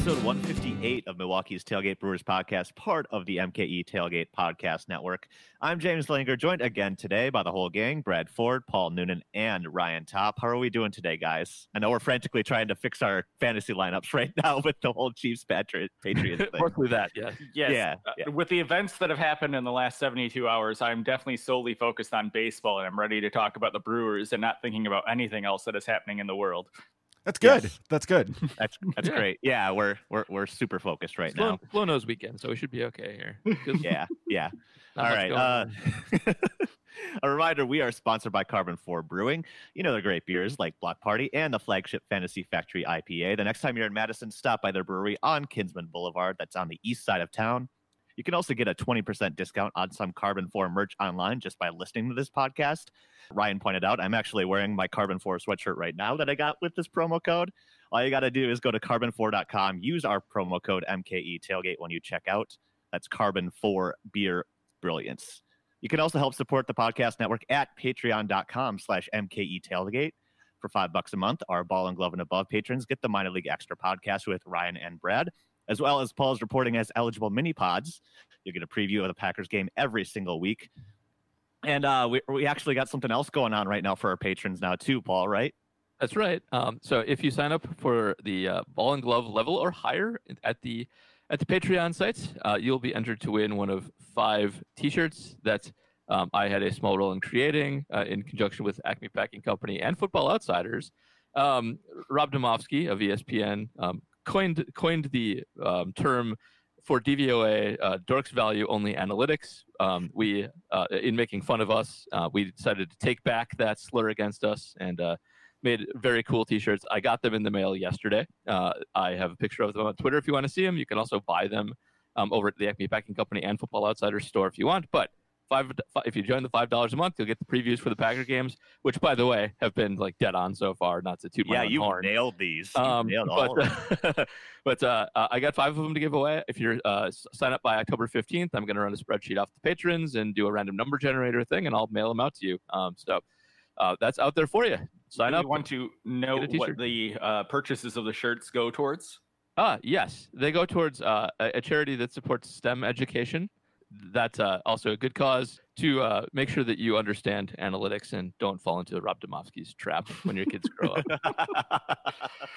episode 158 of Milwaukee's Tailgate Brewers podcast, part of the MKE Tailgate Podcast Network. I'm James Langer, joined again today by the whole gang Brad Ford, Paul Noonan, and Ryan Top. How are we doing today, guys? I know we're frantically trying to fix our fantasy lineups right now with the whole Chiefs Patriots thing. Mostly that, yeah. Yes. Yeah, Uh, yeah. With the events that have happened in the last 72 hours, I'm definitely solely focused on baseball and I'm ready to talk about the Brewers and not thinking about anything else that is happening in the world. That's good. Yes. That's good. That's that's Yeah. great. Yeah, we're we're we're super focused right Slow, now. slow nose weekend, so we should be okay here. Yeah, yeah. not All much right. going Uh, a reminder: we are sponsored by Karben4 Brewing. You know the great beers like Block Party and the flagship Fantasy Factory IPA. The next time you're in Madison, stop by their brewery on Kinsman Boulevard. That's on the east side of town. You can also get a 20% discount on some Karben4 merch online just by listening to this podcast. Ryan pointed out, I'm actually wearing my Karben4 sweatshirt right now that I got with this promo code. All you got to do is go to karben4.com, use our promo code MKE Tailgate when you check out. That's Karben4 Beer Brilliance. You can also help support the podcast network at patreon.com slash MKE Tailgate. For five bucks a month, our ball and glove and above patrons get the minor league extra podcast with Ryan and Brad, as well as Paul's reporting as eligible mini pods. You'll get a preview of the Packers game every single week. And uh, we, we actually got something else going on right now for our patrons now, too, Paul, right? That's right. Um, so if you sign up for the uh, ball and glove level or higher at the at the Patreon site, uh, you'll be entered to win one of five T-shirts that um, I had a small role in creating uh, in conjunction with Acme Packing Company and Football Outsiders. Um, Rob Demovsky of ESPN um, coined coined the um, term for DVOA, uh, Dorks Value Only Analytics. Um, we, uh, in making fun of us, uh, we decided to take back that slur against us and uh, made very cool T-shirts. I got them in the mail yesterday. Uh, I have a picture of them on Twitter if you want to see them. You can also buy them um, over at the Acme Packing Company and Football Outsiders store if you want. But five, if you join the five dollars a month, you'll get the previews for the Packer games, which by the way have been like dead on so far. Not to toot my Yeah, own you horn. nailed these. You Um, nailed all of them. but but uh, uh, I got five of them to give away. If you're uh, sign up by October 15th, I'm going to run a spreadsheet off the patrons and do a random number generator thing, and I'll mail them out to you. Um, so uh, that's out there for you. Sign Do up. you want to know what the uh, purchases of the shirts go towards? Ah, yes, they go towards uh, a, a charity that supports STEM education. That's uh, also a good cause to uh, make sure that you understand analytics and don't fall into Rob Demovsky's trap when your kids grow up.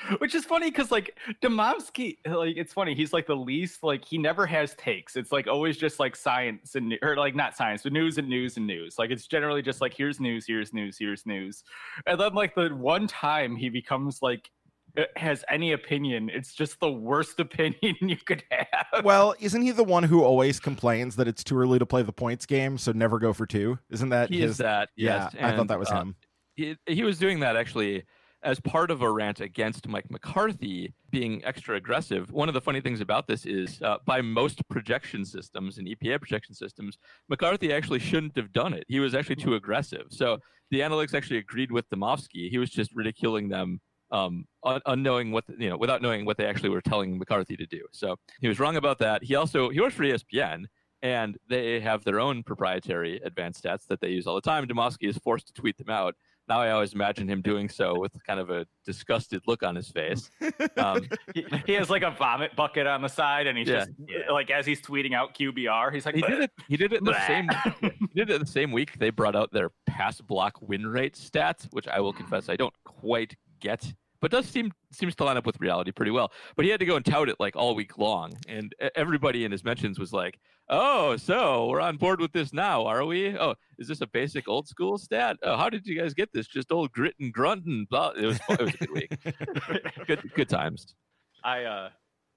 Which is funny because like Demovsky, like it's funny. He's like the least like he never has takes. It's like always just like science and or like not science, but news and news and news. Like it's generally just like here's news, here's news, here's news, and then like the one time he becomes like has any opinion, it's just the worst opinion you could have. Well, isn't he the one who always complains that it's too early to play the points game, so never go for two? Isn't that he his? is that. yeah, Yes, I thought that was uh, him. he, he was doing that actually as part of a rant against Mike McCarthy being extra aggressive. One of the funny things about this is, uh, by most projection systems and EPA projection systems, McCarthy actually shouldn't have done it. He was actually too aggressive. So the analytics actually agreed with Demovsky. He was just ridiculing them. Um, un- unknowing what you know, without knowing what they actually were telling McCarthy to do. So he was wrong about that. He also he works for ESPN, and they have their own proprietary advanced stats that they use all the time. Demovsky is forced to tweet them out. Now I always imagine him doing so with kind of a disgusted look on his face. Um, he, he has like a vomit bucket on the side, and he's Yeah. just like as he's tweeting out QBR, he's like, he did it. He did it the same. He did it the same week. They brought out their pass block win rate stats, which I will confess I don't quite get, but does seem seems to line up with reality pretty well. But he had to go and tout it like all week long, and everybody in his mentions was like, "Oh, so we're on board with this now, are we? Oh, is this a basic old school stat? Oh, how did you guys get this? Just old grit and grunt and blah." It was it was a good week. good good times. I uh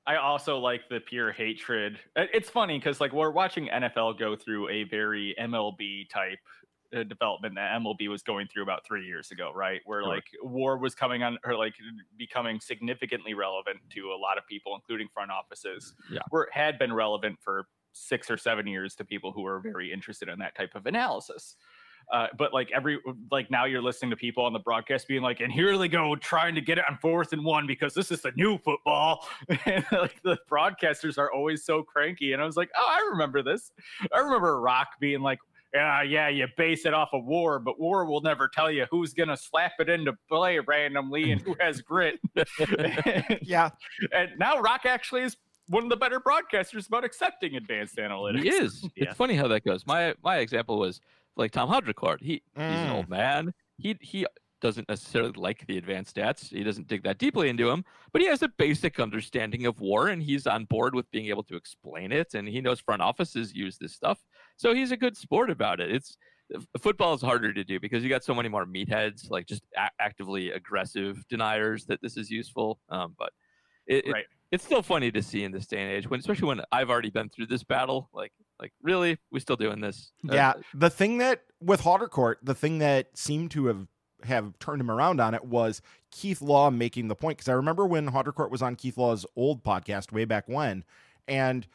I also like the pure hatred. It's funny because like we're watching NFL go through a very MLB type development that MLB was going through about three years ago, right? Where Sure. like war was coming on or like becoming significantly relevant to a lot of people, including front offices. Yeah. Where it had been relevant for six or seven years to people who were very interested in that type of analysis. Uh, but like every like now you're listening to people on the broadcast being like, and here they go trying to get it on fourth and one because this is the new football. and like the broadcasters are always so cranky. And I was like, oh, I remember this. I remember Rock being like, yeah, yeah, you base it off of war, but war will never tell you who's gonna slap it into play randomly and who has grit. Yeah. and now Rock actually is one of the better broadcasters about accepting advanced analytics. He is. Yeah. It's funny how that goes. My my example was like Tom Haudricourt. He he's an Mm. old man. He he doesn't necessarily like the advanced stats. He doesn't dig that deeply into them, but he has a basic understanding of war and he's on board with being able to explain it and he knows front offices use this stuff. So he's a good sport about it. It's football is harder to do because you got so many more meatheads, like just a- actively aggressive deniers that this is useful. Um, but it, it- it's still funny to see in this day and age when especially when i've already been through this battle like like really we still doing this Uh, Yeah, the thing that with Court, the thing that seemed to have have turned him around on it was Keith Law making the point because I remember when Court was on Keith Law's old podcast way back when, and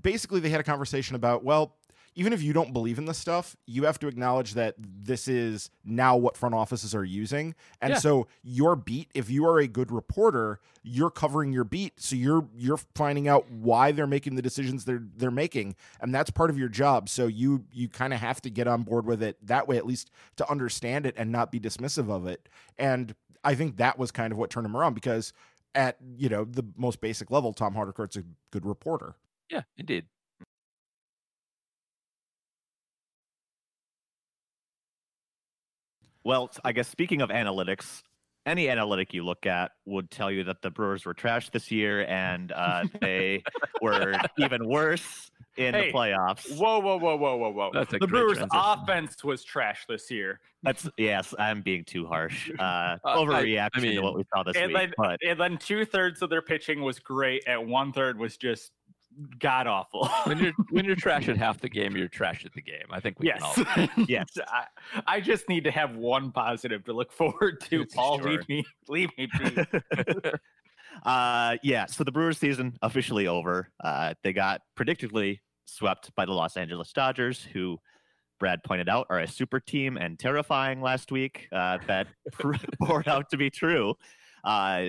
basically they had a conversation about well. Even if you don't believe in this stuff, you have to acknowledge that this is now what front offices are using. And Yeah. so your beat, if you are a good reporter, you're covering your beat. So you're you're finding out why they're making the decisions they're they're making and that's part of your job so you you kind of have to get on board with it that way at least to understand it and not be dismissive of it and i think that was kind of what turned him around because at you know the most basic level tom haudricourt's a good reporter yeah indeed Well, I guess speaking of analytics, any analytic you look at would tell you that the Brewers were trash this year and uh, they were even worse in Hey, the playoffs. Whoa, whoa, whoa, whoa, whoa, whoa! That's a the Brewers' transition. offense was trash this year, That's yes, I'm being too harsh. Uh, Uh, I- overreaction I mean- to what we saw this and week. then But and then two thirds of their pitching was great, and one third was just god awful. when you're when you're trash at half the game you're trash at the game i think we yes, can all yes, I, I just need to have one positive to look forward to. Paul, Sure. leave me, leave me be. uh, yeah. So the Brewers season officially over. Uh, they got predictably swept by the Los Angeles Dodgers, who Brad pointed out are a super team and terrifying last week. Uh, that poured out to be true. Uh,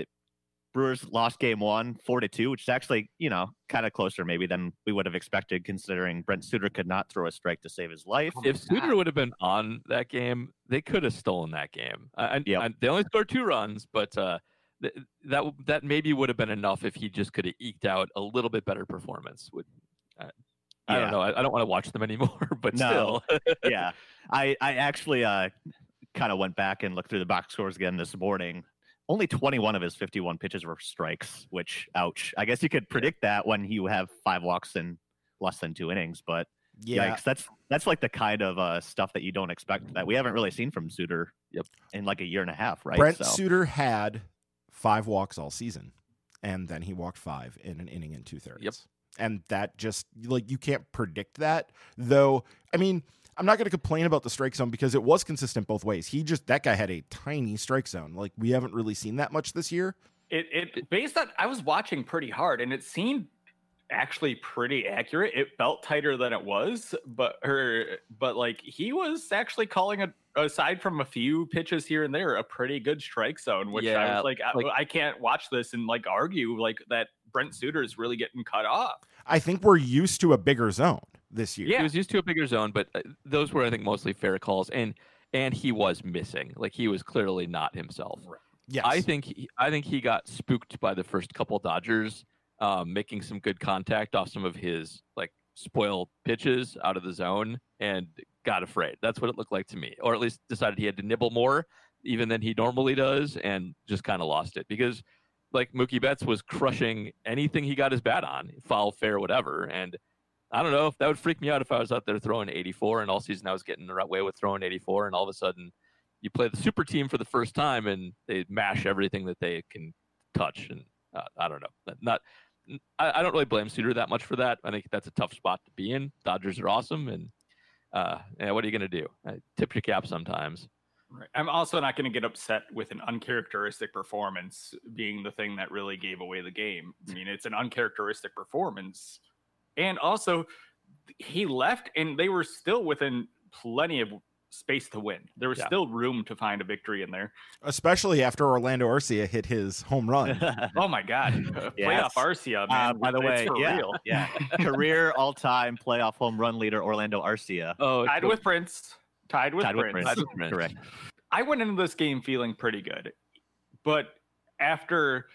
Brewers lost game one, four to two, which is actually, you know, kind of closer maybe than we would have expected, considering Brent Suter could not throw a strike to save his life. if Suter would have been on that game they could have stolen that game I- Yep. I- they only scored two runs but uh th- that that maybe would have been enough if he just could have eked out a little bit better performance would uh, I Yeah. don't know. I, I don't want to watch them anymore, but No. still. yeah, I I actually uh kind of went back and looked through the box scores again this morning. Only 21 of his 51 pitches were strikes, which ouch. I guess you could predict that when you have five walks in less than two innings, but yeah yikes, that's that's like the kind of uh, stuff that you don't expect that we haven't really seen from Suter. Yep. In like a year and a half, right? brent So- suter had five walks all season and then he walked five in an inning and two thirds Yep. and that just like you can't predict that though i mean i'm not going to complain about the strike zone because it was consistent both ways he just that guy had a tiny strike zone like we haven't really seen that much this year It it based on I was watching pretty hard, and it seemed actually pretty accurate. It felt tighter than it was, but her but like he was actually calling a aside from a few pitches here and there a pretty good strike zone. Which I Yeah, was like, like- I, I can't watch this and like argue like that. Brent Suter is really getting cut off. i think we're used to a bigger zone this year Yeah. He was used to a bigger zone, but uh, those were, I think, mostly fair calls, and and he was missing. Like he was clearly not himself. yes I think he, I think he got spooked by the first couple Dodgers um, making some good contact off some of his like spoiled pitches out of the zone and got afraid. That's what it looked like to me, or at least decided he had to nibble more even than he normally does, and just kind of lost it because like Mookie Betts was crushing anything he got his bat on, foul, fair, whatever, and. I don't know if that would freak me out if I was out there throwing 84 and all season I was getting the right way with throwing 84 and all of a sudden you play the super team for the first time and they mash everything that they can touch and uh, I don't know not I, I don't really blame Suter that much for that I think that's a tough spot to be in Dodgers are awesome and uh, yeah, what are you gonna do uh, tip your cap sometimes Right. I'm also not going to get upset with an uncharacteristic performance being the thing that really gave away the game. I mean, it's an uncharacteristic performance. And also, he left and they were still within plenty of space to win. There was Yeah. still room to find a victory in there. Especially after Orlando Arcia hit his home run. Oh my god, uh, Yes. playoff Arcia, Uh, man. by the it's way, for yeah, real. yeah, career all-time playoff home run leader Orlando Arcia. Oh, Tied with Prince. Tied with Tied with Prince. Prince. Tied with Prince. Correct. I went into this game feeling pretty good, but after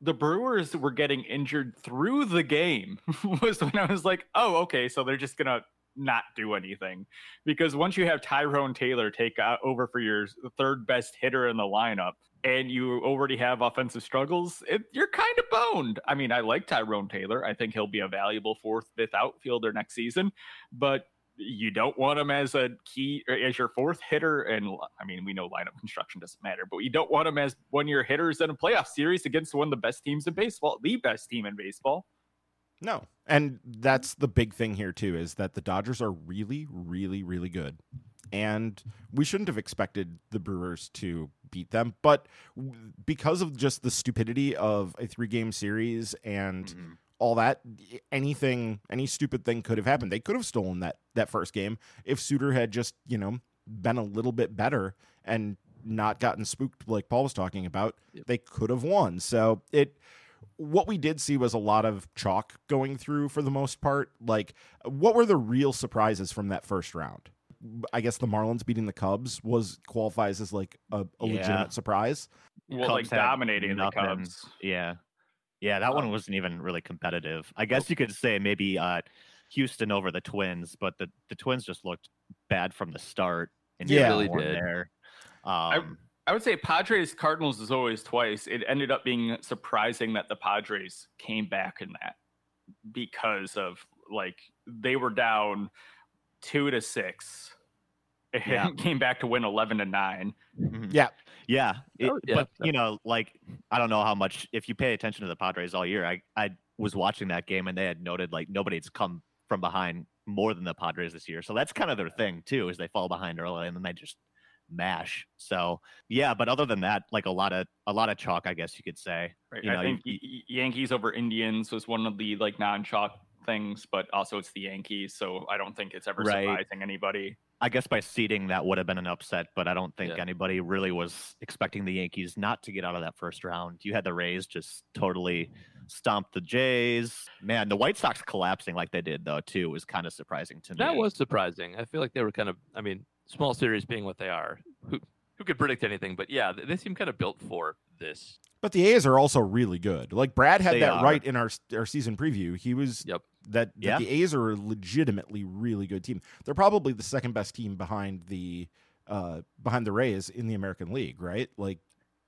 the Brewers were getting injured through the game was when I was like, oh, okay, so they're just gonna not do anything because once you have Tyrone Taylor take uh, over for your third best hitter in the lineup and you already have offensive struggles, it, you're kind of boned. I mean, I like Tyrone Taylor. I think he'll be a valuable fourth, fifth outfielder next season, but you don't want him as a key as your fourth hitter and i mean we know lineup construction doesn't matter but you don't want him as one of your hitters in a playoff series against one of the best teams in baseball the best team in baseball No. And that's the big thing here too is that the Dodgers are really really really good. And we shouldn't have expected the Brewers to beat them, but because of just the stupidity of a 3-game series and Mhm. All that anything any stupid thing could have happened. They could have stolen that that first game if Suter had just, you know, been a little bit better and not gotten spooked like Paul was talking about. Yep. They could have won. So it what we did see was a lot of chalk going through for the most part. Like, what were the real surprises from that first round? I guess the Marlins beating the Cubs was qualifies as like a, a Yeah. legitimate surprise. well like Cubs had dominating the cubs Yeah. Yeah, that one Um, wasn't even really competitive. I guess you could say maybe uh, Houston over the Twins, but the, the Twins just looked bad from the start. And Yeah. Really won did. There. Um, I would say Padres Cardinals is always twice. It ended up being surprising that the Padres came back in that because of like they were down two to six and Yeah. came back to win eleven to nine. mhm. Yeah. Yeah, it- Oh, yeah. but you know, like I don't know how much if you pay attention to the Padres all year. I I was watching that game and they had noted like nobody's come from behind more than the Padres this year. So that's kind of their thing too, is they fall behind early and then they just mash. So yeah, but other than that, like a lot of a lot of chalk, I guess you could say. Right? You I think you- Y- Y- Yankees over Indians was one of the like non-chalk things, but also it's the Yankees, so I don't think it's ever Right. surprising anybody. I guess by seeding that would have been an upset, but I don't think Yeah. anybody really was expecting the Yankees not to get out of that first round. You had the Rays just totally stomp the Jays. Man, the White Sox collapsing like they did though too was kind of surprising to me. That was surprising. I feel like they were kind of. I mean, small series being what they are, who who could predict anything? But yeah, they, they seem kind of built for this. But the A's are also really good. Like Brad had They that are. right in our our season preview. He was Yep. That, that Yeah. the A's are a legitimately really good team. They're probably the second best team behind the uh behind the Rays in the American League, right? Like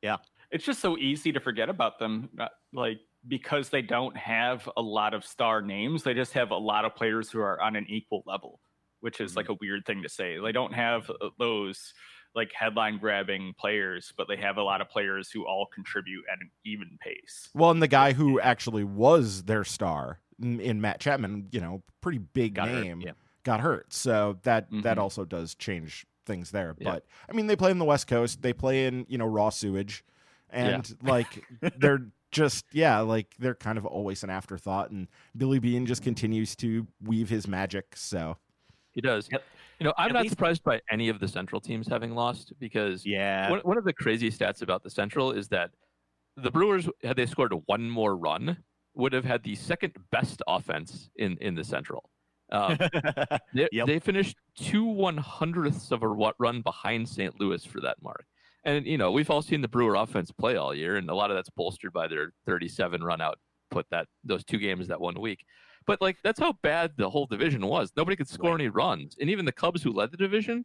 yeah, it's just so easy to forget about them uh, like because they don't have a lot of star names they just have a lot of players who are on an equal level which is like a weird thing to say they don't have uh, those like headline grabbing players but they have a lot of players who all contribute at an even pace well, and the guy who actually was their star in, in Matt Chapman, you know, pretty big Got hurt, name, yeah. got hurt. So that that Mhm. also does change things there. Yeah. But I mean, they play in the West Coast. They play in you know raw sewage, and like they're just yeah, like they're kind of always an afterthought. And Billy Beane just continues to weave his magic. So He does. Yep. You know, I'm At not least- surprised by any of the Central teams having lost because Yeah. one, one of the crazy stats about the Central is that the Brewers, had they scored one more run, would have had the second best offense in in the Central. Um, they, Yep. they finished two one hundredths of a run behind St. Louis for that mark. And you know, we've all seen the Brewer offense play all year, and a lot of that's bolstered by their 37 run out put that those two games that one week. But like that's how bad the whole division was. Nobody could score any runs, and even the Cubs, who led the division,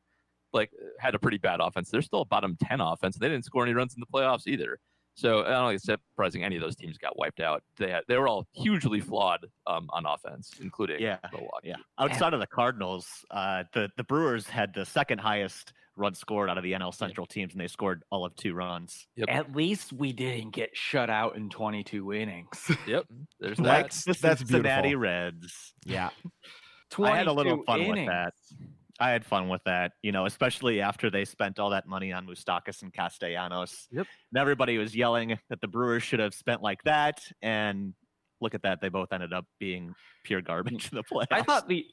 like had a pretty bad offense. They're still a bottom 10 offense. They didn't score any runs in the playoffs either. So I don't think it's surprising any of those teams got wiped out. They had, they were all hugely flawed um, on offense, including Yeah, Milwaukee. Yeah. Outside of the Cardinals, uh, the the Brewers had the second highest run scored out of the NL Central teams, and they scored all of two runs. Yep. at least we didn't get shut out in 22 innings Yep. There's that. That's- the that's Cincinnati beautiful. Reds. yeah, I had a little 22 fun with that. I had fun with that, you know, especially after they spent all that money on Moustakas and Castellanos. Yep. And everybody was yelling that the Brewers should have spent like that. And look at that. They both ended up being pure garbage in the playoffs. I thought the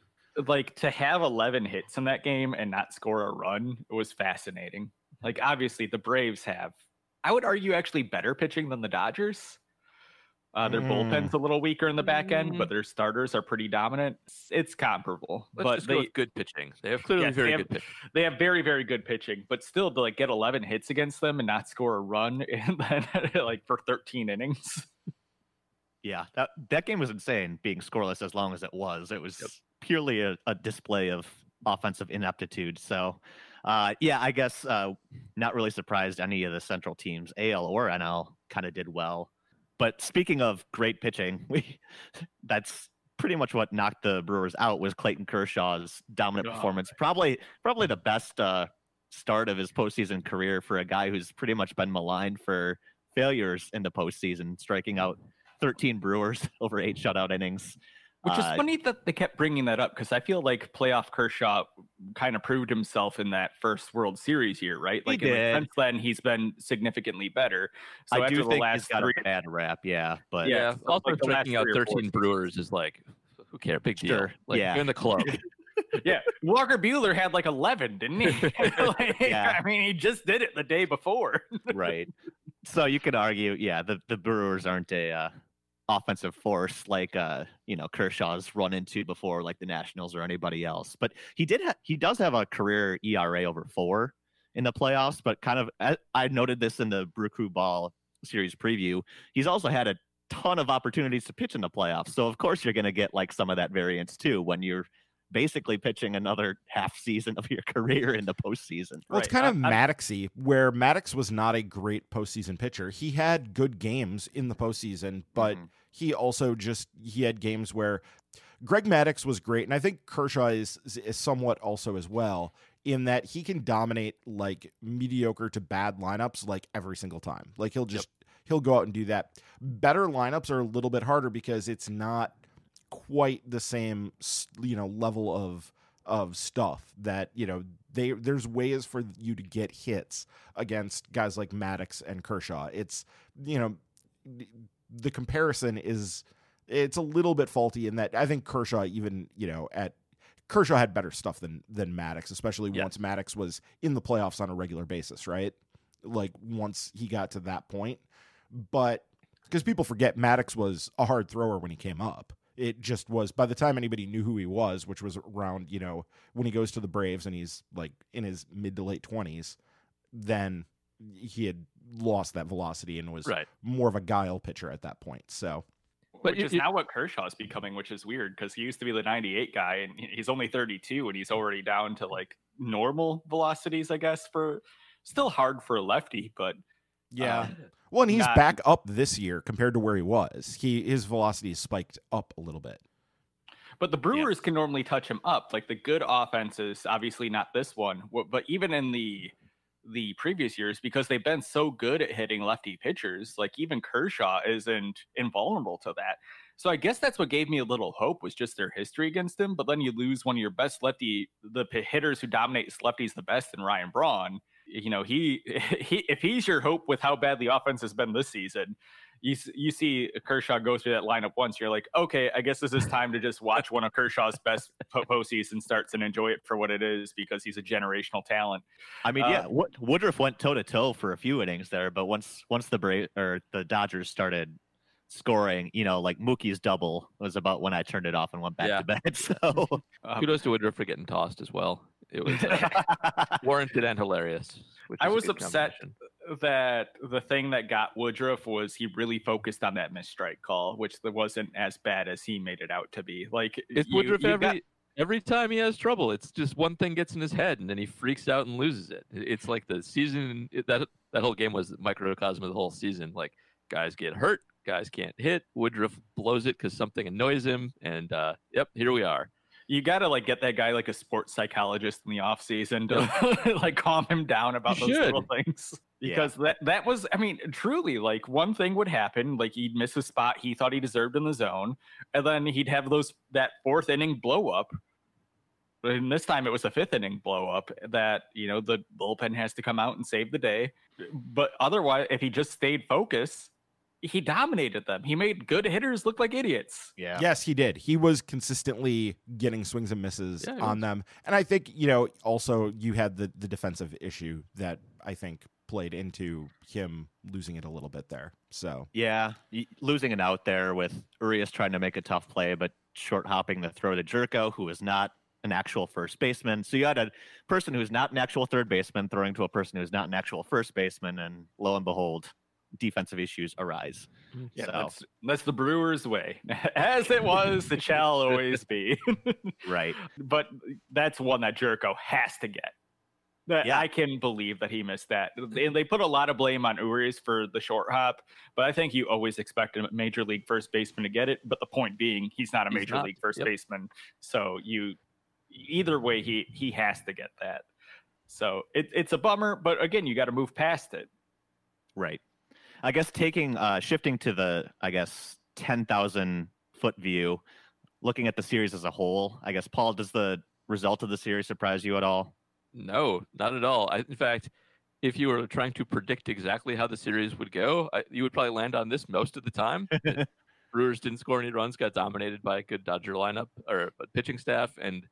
like to have 11 hits in that game and not score a run it was fascinating. Like obviously the Braves have, I would argue, actually better pitching than the Dodgers. Uh, their Mm. bullpen's a little weaker in the back end, Mm. but their starters are pretty dominant. It's, it's comparable, Let's but go they with good pitching. They have clearly Yes, very have- good pitching. they have very very good pitching. But still, to like get 11 hits against them and not score a run, and then like for 13 innings. Yeah, that that game was insane, being scoreless as long as it was. It was purely a, a display of offensive ineptitude. So, uh, yeah, I guess uh, not really surprised any of the Central teams, AL or NL, kind of did well. But speaking of great pitching, we that's pretty much what knocked the Brewers out was Clayton Kershaw's dominant God. performance. Probably probably the best uh, start of his postseason career for a guy who's pretty much been maligned for failures in the postseason, striking out 13 Brewers over eight shutout innings. Which is Uh, funny that they kept bringing that up because I feel like playoff Kershaw kind of proved himself in that first World Series year, right? Like, and, like, did. since then, he's been significantly better. So I after do the think last he's got three, a bad rap, yeah, but Yeah, Yeah, also like, the out three or four 13. Brewers is like, who cares? Big deal. Sure, Like, yeah. you're in the club. yeah, Walker Buehler had like 11, didn't he? Like, Yeah. I mean, he just did it the day before. right. So you could argue, yeah, the, the Brewers aren't a uh, offensive force like uh, you know Kershaw's run into before, like the Nationals or anybody else. But he did ha- he does have a career ERA over four in the playoffs. But kind of I, I noted this in the Brew Crew Ball series preview. He's also had a ton of opportunities to pitch in the playoffs. So of course you're going to get like some of that variance too when you're basically pitching another half season of your career in the postseason. Well, it's Right, kind of I- Madduxy, where Maddux was not a great postseason pitcher. He had good games in the postseason, but Mhm. he also just he had games where Greg Maddux was great, and I think Kershaw is, is somewhat also as well in that he can dominate like mediocre to bad lineups like every single time. Like he'll just he'll go out and do that. Better lineups are a little bit harder because it's not quite the same you know level of of stuff that you know they there's ways for you to get hits against guys like Maddux and Kershaw. It's you know the comparison is it's a little bit faulty in that I think Kershaw even you know at Kershaw had better stuff than than Maddux, especially Yes. once Maddux was in the playoffs on a regular basis, right? Like once he got to that point, but because people forget Maddux was a hard thrower when he came up. It just was by the time anybody knew who he was, which was around, you know, when he goes to the Braves and he's like in his mid to late 20s, then he had lost that velocity and was right. more of a guile pitcher at that point. So, But which you- is now what Kershaw's becoming, which is weird because he used to be the 98 guy and he's only 32 and he's already down to like normal velocities, I guess, for still hard for a lefty, but yeah. uh, well, and he's not- back up this year compared to where he was. He his velocity is spiked up a little bit. But the Brewers can normally touch him up. Like the good offenses, obviously not this one, but even in the the previous years, because they've been so good at hitting lefty pitchers, like even Kershaw isn't invulnerable to that. So I guess that's what gave me a little hope was just their history against him. But then you lose one of your best lefty, the hitters who dominate lefties the best, in Ryan Braun. You know he he if he's your hope with how bad the offense has been this season, you you see Kershaw go through that lineup once, you're like, okay, I guess this is time to just watch one of Kershaw's best po- postseason starts and enjoy it for what it is because he's a generational talent. I mean, Uh, yeah, Wood- Woodruff went toe to toe for a few innings there, but once once the Bra- or the Dodgers started scoring, you know, like Mookie's double was about when I turned it off and went back Yeah. to bed. So Um, Kudos to Woodruff for getting tossed as well. It was uh, warranted and hilarious. Which I was upset that the thing that got Woodruff was he really focused on that missed strike call, which wasn't as bad as he made it out to be. Like It's you- Woodruff you every got- every time he has trouble. It's just one thing gets in his head, and then he freaks out and loses it. It- It's like the season that that whole game was the microcosm of the whole season. Like guys get hurt, guys can't hit. Woodruff blows it because something annoys him, and uh, yep, here we are. You got to like get that guy like a sports psychologist in the off season to like calm him down about those little things. Yeah. because that that was I mean truly like one thing would happen like he'd miss a spot he thought he deserved in the zone and then he'd have those that fourth inning blow up. And this time it was a fifth inning blow up that you know the bullpen has to come out and save the day. But otherwise if he just stayed focused he dominated them. He made good hitters look like idiots. Yeah. Yes, he did. He was consistently getting swings and misses Yeah, on was. them. And I think, you know, also you had the the defensive issue that I think played into him losing it a little bit there. So, Yeah, losing it out there with Urias trying to make a tough play, but short hopping the throw to Gyorko, who is not an actual first baseman. So you had a person who's not an actual third baseman throwing to a person who's not an actual first baseman, and lo and behold, defensive issues arise. Mm. Yeah, So- that's that's the Brewers' way, as it was. It shall always be. Right. but that's one that Gyorko has to get. That Yeah. I can believe that he missed that. They, they put a lot of blame on Urias for the short hop, but I think you always expect a major league first baseman to get it. But the point being, he's not a He's major not. league first Yep. baseman, so you either way he he has to get that. So it, it's a bummer, but again, you got to move past it. Right. I guess taking uh shifting to the I guess 10,000 foot view, looking at the series as a whole, I guess Paul does the result of the series surprise you at all? No, not at all. I, in fact, if you were trying to predict exactly how the series would go, I, you would probably land on this most of the time. Brewers didn't score any runs, got dominated by a good Dodger lineup or uh, pitching staff, and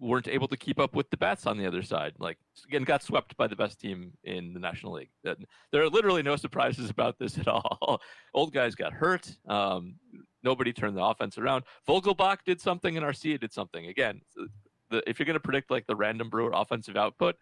weren't able to keep up with the bats on the other side. Like again, got swept by the best team in the National League. There are literally no surprises about this at all. Old guys got hurt. Um, nobody turned the offense around. Vogelbach did something, and Arcia did something. Again, the, if you're going to predict like the random Brewer offensive output,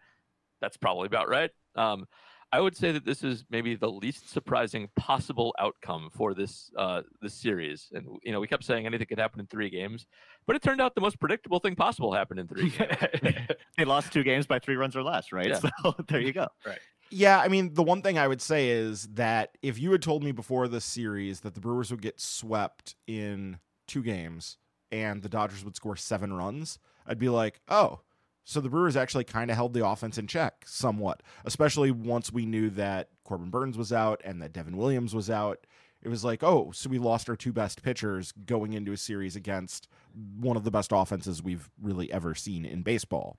that's probably about right. Um, I would say that this is maybe the least surprising possible outcome for this uh, this series. And you know, we kept saying anything could happen in three games, but it turned out the most predictable thing possible happened in three games. They lost two games by three runs or less, right? Yeah. So there you go. Right. Yeah, I mean, the one thing I would say is that if you had told me before this series that the Brewers would get swept in two games and the Dodgers would score seven runs, I'd be like, oh, so the Brewers actually kind of held the offense in check somewhat, especially once we knew that Corbin Burnes was out and that Devin Williams was out. It was like, oh, so we lost our two best pitchers going into a series against one of the best offenses we've really ever seen in baseball.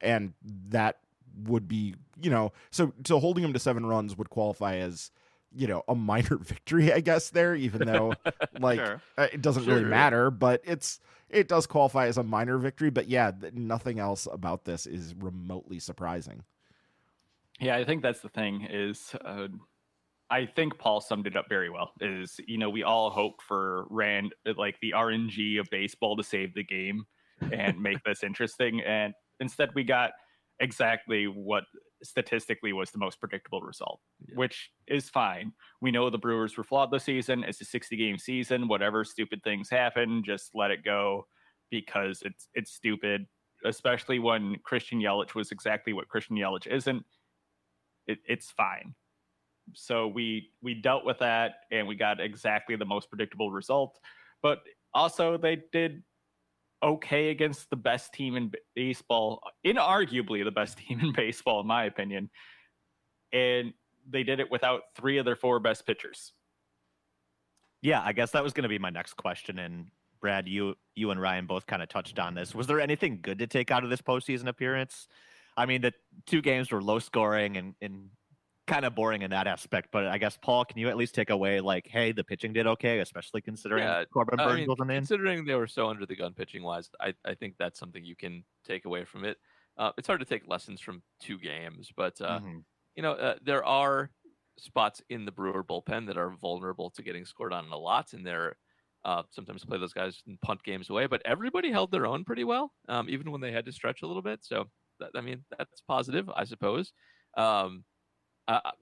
And that would be, you know, so so holding him to seven runs would qualify as, you know, a minor victory, I guess, there, even though like Sure. uh, it doesn't really matter, but it's it does qualify as a minor victory. But yeah, nothing else about this is remotely surprising. Yeah, I think that's the thing is uh, I think Paul summed it up very well. Is you know we all hope for Rand like the RNG of baseball to save the game and make this interesting, and instead we got exactly what statistically was the most predictable result, Yeah. which is fine. We know the Brewers were flawed this season. It's a 60 game season. Whatever stupid things happen, just let it go because it's it's stupid. Especially when Christian Yelich was exactly what Christian Yelich isn't it, it's fine. So we we dealt with that and we got exactly the most predictable result. But also they did okay against the best team in baseball, inarguably the best team in baseball in my opinion. And they did it without three of their four best pitchers. Yeah, I guess that was going to be my next question. And Brad, you you and Ryan both kind of touched on this. Was there anything good to take out of this postseason appearance? I mean, the two games were low scoring and, and kind of boring in that aspect. But I guess Paul, can you at least take away like, hey, the pitching did okay, especially considering Yeah, Corbin I mean, wasn't in. considering they were so under the gun pitching wise, I, I think that's something you can take away from it. Uh, it's hard to take lessons from two games, but uh, Mhm. you know uh, there are spots in the Brewer bullpen that are vulnerable to getting scored on a lot, and they're uh, sometimes play those guys and punt games away. But everybody held their own pretty well, um, even when they had to stretch a little bit. So that, I mean that's positive, I suppose. Um, I,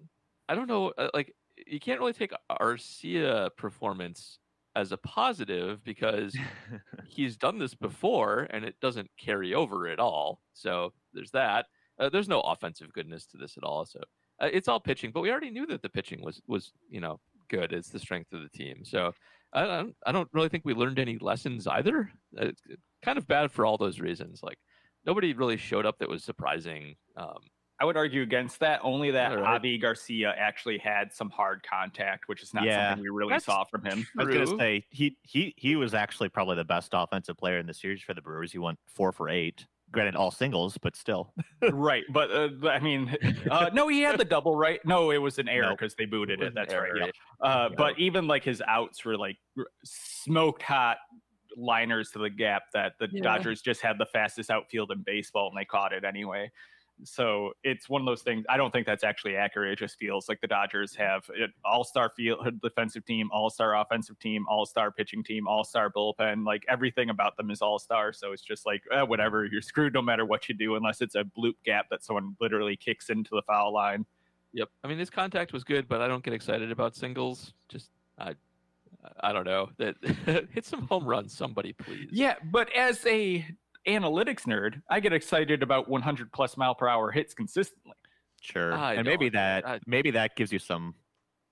I don't know, uh, like you can't really take Arcia performance as a positive because he's done this before and it doesn't carry over at all. So there's that. Uh, there's no offensive goodness to this at all. So uh, it's all pitching, but we already knew that the pitching was was you know good. It's the strength of the team. So I don't I don't really think we learned any lessons either. Uh, It's kind of bad for all those reasons. Like nobody really showed up that was surprising. Um, I would argue against that. Only that All right. Avi Garcia actually had some hard contact, which is not Yeah. something we really That's saw from him. I was gonna say he he he was actually probably the best offensive player in the series for the Brewers. He went four for eight, Granted, all singles, but still. right, but uh, I mean, uh, no, he had the double right. No, it was an error Nope. because they booted It it. That's error, right. yeah. Uh, Yeah. But even like his outs were like smoked hot liners to the gap that the Yeah. Dodgers just had the fastest outfield in baseball and they caught it anyway. So it's one of those things. I don't think that's actually accurate. It just feels like the Dodgers have an all-star field defensive team, all-star offensive team, all-star pitching team, all-star bullpen. Like everything about them is all-star. So it's just like eh, whatever. You're screwed no matter what you do, unless it's a bloop gap that someone literally kicks into the foul line. Yep. I mean, this contact was good, but I don't get excited about singles. Just I, I don't know that hit some home runs, somebody please. Yeah, but as a analytics nerd, I get excited about 100 plus mile per hour hits consistently. Sure. I and maybe that I- maybe that gives you some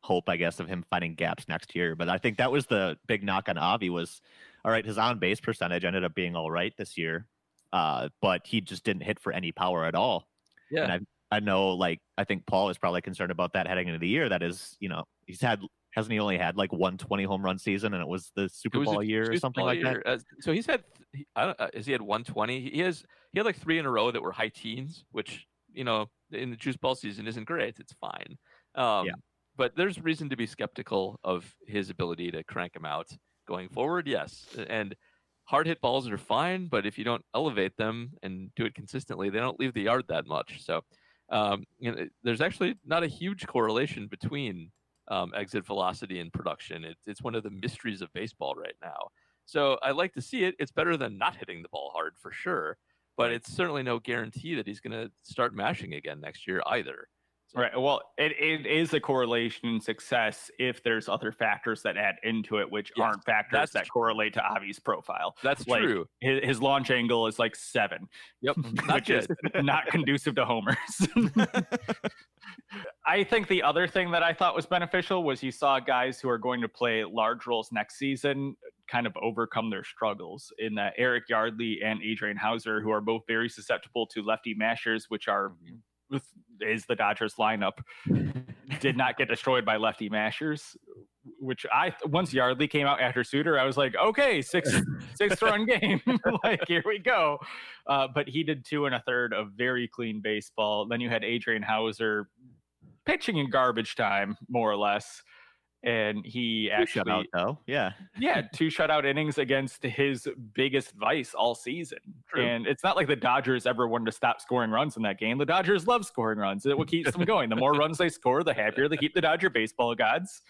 hope, I guess, of him finding gaps next year. But I think that was the big knock on Avi was all right, his on base percentage ended up being all right this year. Uh, but he just didn't hit for any power at all. Yeah. And I I know like I think Paul is probably concerned about that heading into the year. That is, you know, he's had hasn't he only had like one 20 home run season and it was the Super was a Bowl year or something like that? Uh, so he's had, he, I don't, uh, has he had 120? He has, he had like three in a row that were high teens, which you know in the juice ball season isn't great. It's fine. Um, Yeah. But there's reason to be skeptical of his ability to crank him out going forward. Yes, and hard hit balls are fine, but if you don't elevate them and do it consistently, they don't leave the yard that much. So. Um, you know, there's actually not a huge correlation between um, exit velocity in production. It's it's one of the mysteries of baseball right now. So I like to see it. It's better than not hitting the ball hard for sure, but it's certainly no guarantee that he's going to start mashing again next year either. So- Right. Well, it, it is a correlation in success if there's other factors that add into it, which Yes, aren't factors that true. correlate to Avi's profile. That's Like, true. His, his launch angle is like seven, Yep. Which is not conducive to homers. I think the other thing that I thought was beneficial was you saw guys who are going to play large roles next season kind of overcome their struggles in that Eric Yardley and Adrian Houser, who are both very susceptible to lefty mashers, which are is the Dodgers lineup, did not get destroyed by lefty mashers. Which I once Yardley came out after Suter, I was like, okay, six six run game, like here we go. Uh, but he did two and a third of very clean baseball. Then you had Adrian Houser pitching in garbage time, more or less, and he Two actually shutout, though. Yeah. yeah, two shutout innings against his biggest vice all season. True. And it's not like the Dodgers ever wanted to stop scoring runs in that game. The Dodgers love scoring runs. It what keeps them going. The more runs they score, the happier they keep the Dodger baseball gods.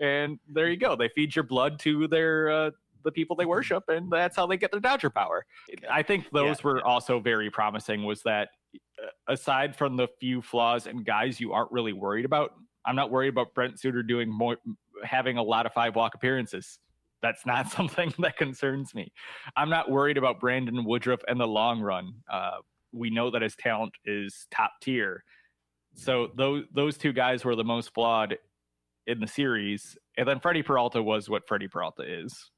And there you go. They feed your blood to their uh, the people they worship, and that's how they get their Dodger power. I think those Yeah, were also very promising. Was that aside from the few flaws and guys you aren't really worried about, I'm not worried about Brent Suter doing more, having a lot of five walk appearances. That's not something that concerns me. I'm not worried about Brandon Woodruff in the long run. Uh, we know that his talent is top tier. So those those two guys were the most flawed in the series, and then Freddie Peralta was what Freddie Peralta is.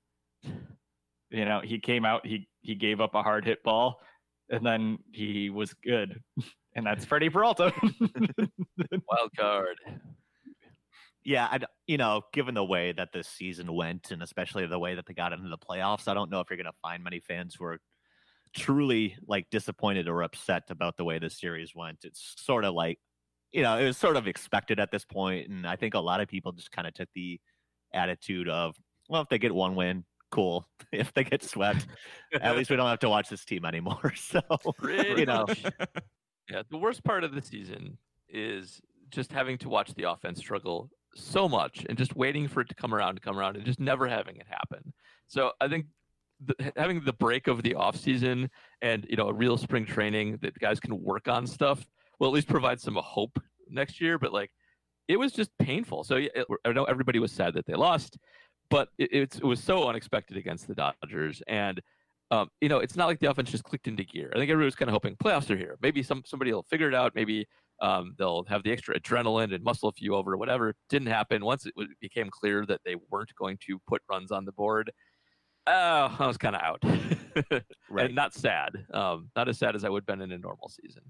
You know, he came out, he he gave up a hard hit ball, and then he was good, and that's Freddie Peralta. Wild card. Yeah, I, d- you know, given the way that this season went, and especially the way that they got into the playoffs, I don't know if you're going to find many fans who are truly like disappointed or upset about the way this series went. It's sort of like, you know, it was sort of expected at this point, and I think a lot of people just kind of took the attitude of, well, if they get one win, cool. If they get swept, at least we don't have to watch this team anymore. So, Pretty you know, much. Yeah, the worst part of the season is just having to watch the offense struggle so much and just waiting for it to come around to come around and just never having it happen. So I think the, having the break of the off season and you know a real spring training that guys can work on stuff will at least provide some hope next year. But like it was just painful. So I know everybody was sad that they lost, but it, it's, it was so unexpected against the Dodgers and um, you know, it's not like the offense just clicked into gear. I think everybody was kind of hoping playoffs are here. Maybe some somebody will figure it out. Maybe um, they'll have the extra adrenaline and muscle a few over. Whatever didn't happen. Once it w- became clear that they weren't going to put runs on the board, oh, I was kind of out. right. and not sad. Um, not as sad as I would have been in a normal season.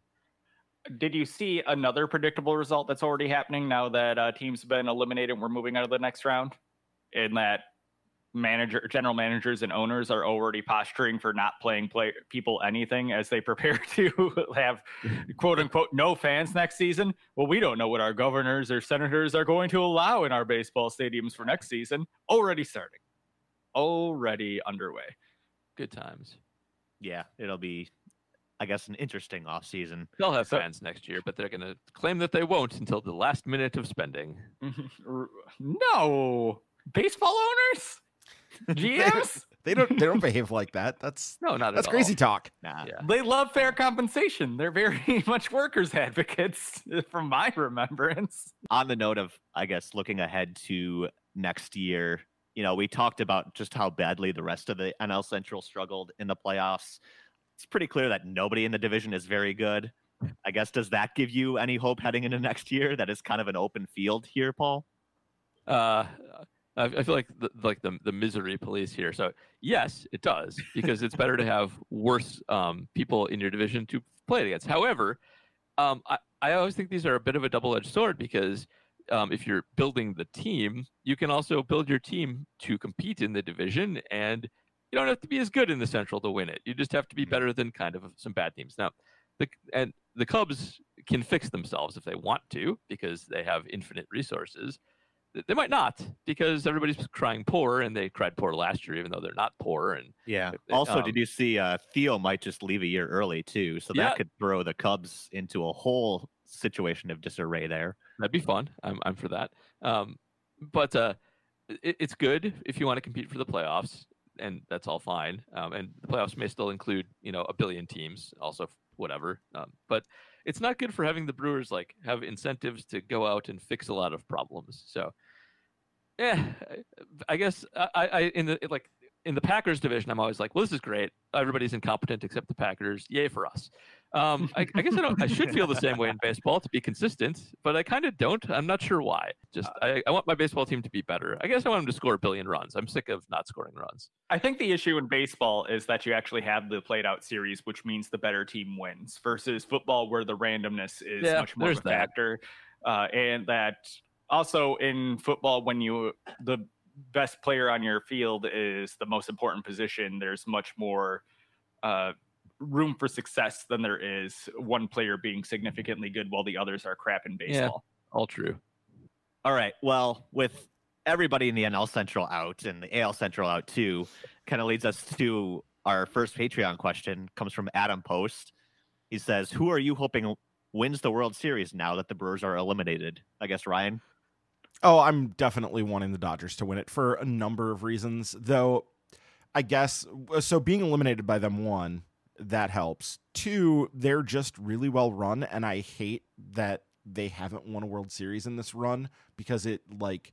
Did you see another predictable result that's already happening now that uh, teams have been eliminated and we're moving out of the next round? In that manager general managers and owners are already posturing for not playing play people anything as they prepare to have quote unquote no fans next season well we don't know what our governors or senators are going to allow in our baseball stadiums for next season already starting already underway Good times. Yeah, it'll be, I guess, an interesting off season. They'll have So- fans next year, but they're going to claim that they won't until the last minute of spending. No baseball owners gms They don't they don't behave like that. That's No, not that's at crazy all. talk. Nah. Yeah. they love fair compensation they're very much workers advocates from my remembrance on the note of i guess looking ahead to next year you know we talked about just how badly the rest of the nl central struggled in the playoffs it's pretty clear that nobody in the division is very good i guess does that give you any hope heading into next year that is kind of an open field here paul Uh, I, I feel like the, like the the misery police here. So yes, it does because it's better to have worse um, people in your division to play against. However, um, I I always think these are a bit of a double edged sword because um, if you're building the team, you can also build your team to compete in the division, and you don't have to be as good in the Central to win it. You just have to be better than kind of some bad teams. Now, the and the Cubs can fix themselves if they want to because they have infinite resources. Th- They might not because everybody's crying poor, and they cried poor last year, even though they're not poor. And yeah also um, did you see uh theo might just leave a year early too so Yeah. that could throw the cubs into a whole situation of disarray there that'd be fun. I'm I'm for that. Um, but uh, it, it's good if you want to compete for the playoffs, and that's all fine. Um, and the playoffs may still include you know a billion teams, also whatever. Um, but it's not good for having the Brewers like have incentives to go out and fix a lot of problems. So, yeah, I- guess I I- in the like in the Packers division, I'm always like, well, this is great. Everybody's incompetent except the Packers. Yay for us. Um, I, I guess I don't. I should feel the same way in baseball to be consistent, but I kind of don't. I'm not sure why. Just I, I want my baseball team to be better. I guess I want them to score a billion runs. I'm sick of not scoring runs. I think the issue in baseball is that you actually have the played out series, which means the better team wins, versus football, where the randomness is Yeah, much more of a that. factor. Uh, and that also in football, when you the best player on your field is the most important position, there's much more uh, room for success than there is one player being significantly good while the others are crap in baseball. Yeah, All true. All right. Well, with everybody in the NL Central out and the AL Central out too, kind of leads us to our first Patreon question. Comes from Adam Post. He says, "Who are you hoping wins the World Series now that the Brewers are eliminated?" I guess Ryan. Oh, I'm definitely wanting the Dodgers to win it for a number of reasons, though. I guess so. Being eliminated by them, one, that helps. Two, they're just really well run, and I hate that they haven't won a World Series in this run because it like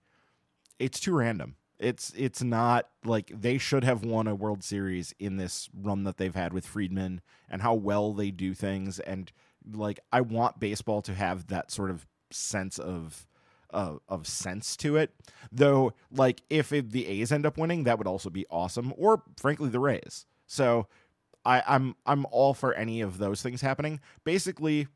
it's too random. It's it's not like they should have won a World Series in this run that they've had with Friedman and how well they do things and like I want baseball to have that sort of sense of of, of sense to it. Though, like if it, the A's end up winning, that would also be awesome. Or frankly, the Rays. So I, I'm I'm all for any of those things happening. Basically,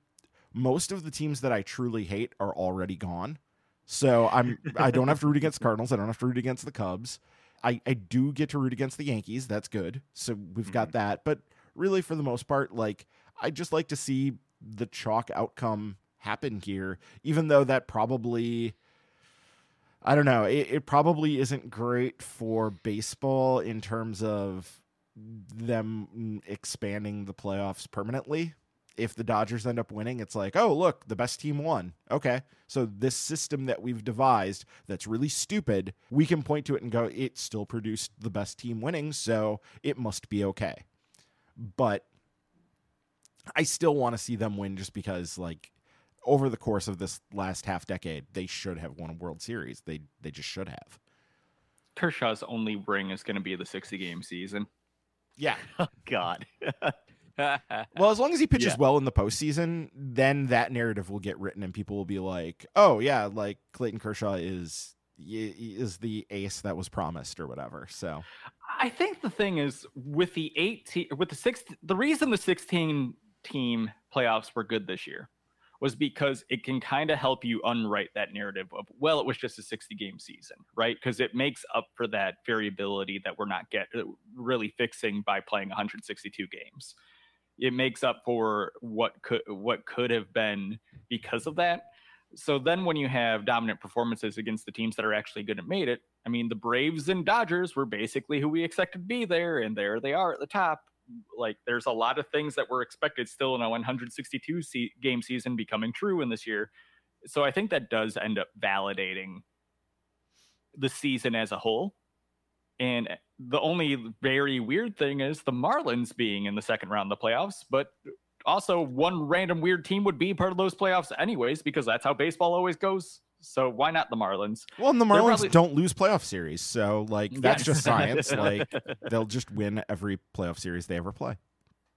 most of the teams that I truly hate are already gone. So I'm I don't have to root against Cardinals. I don't have to root against the Cubs. I, I do get to root against the Yankees. That's good. So we've got mm-hmm. that. But really, for the most part, like I just like to see the chalk outcome happen here, even though that probably I don't know, it, it probably isn't great for baseball in terms of them expanding the playoffs permanently. If the Dodgers end up winning, it's like, oh, look, the best team won. Okay. So this system that we've devised that's really stupid, we can point to it and go, it still produced the best team winning, so it must be okay. But I still want to see them win just because, like, over the course of this last half decade, they should have won a World Series. They they just should have. Kershaw's only ring is going to be the 60 game season. Yeah. Oh, God. Well, as long as he pitches Yeah. well in the postseason, then that narrative will get written, and people will be like, "Oh yeah, like Clayton Kershaw is is the ace that was promised or whatever." So I think the thing is with the 18 with the six the reason the 16 team playoffs were good this year was because it can kind of help you unwrite that narrative of well it was just a 60 game season right? Because it makes up for that variability that we're not get uh, really fixing by playing 162 games. It makes up for what could what could have been because of that. So then when you have dominant performances against the teams that are actually good and made it i mean the braves and dodgers were basically who we expected to be there and there they are at the top like there's a lot of things that were expected still in a 162 se- game season becoming true in this year. So I think that does end up validating the season as a whole. And the only very weird thing is the Marlins being in the second round of the playoffs, but also one random weird team would be part of those playoffs anyways because that's how baseball always goes. So why not the Marlins? Well, and the Marlins probably- don't lose playoff series, so like that's Yes. just science. like they'll just win every playoff series they ever play.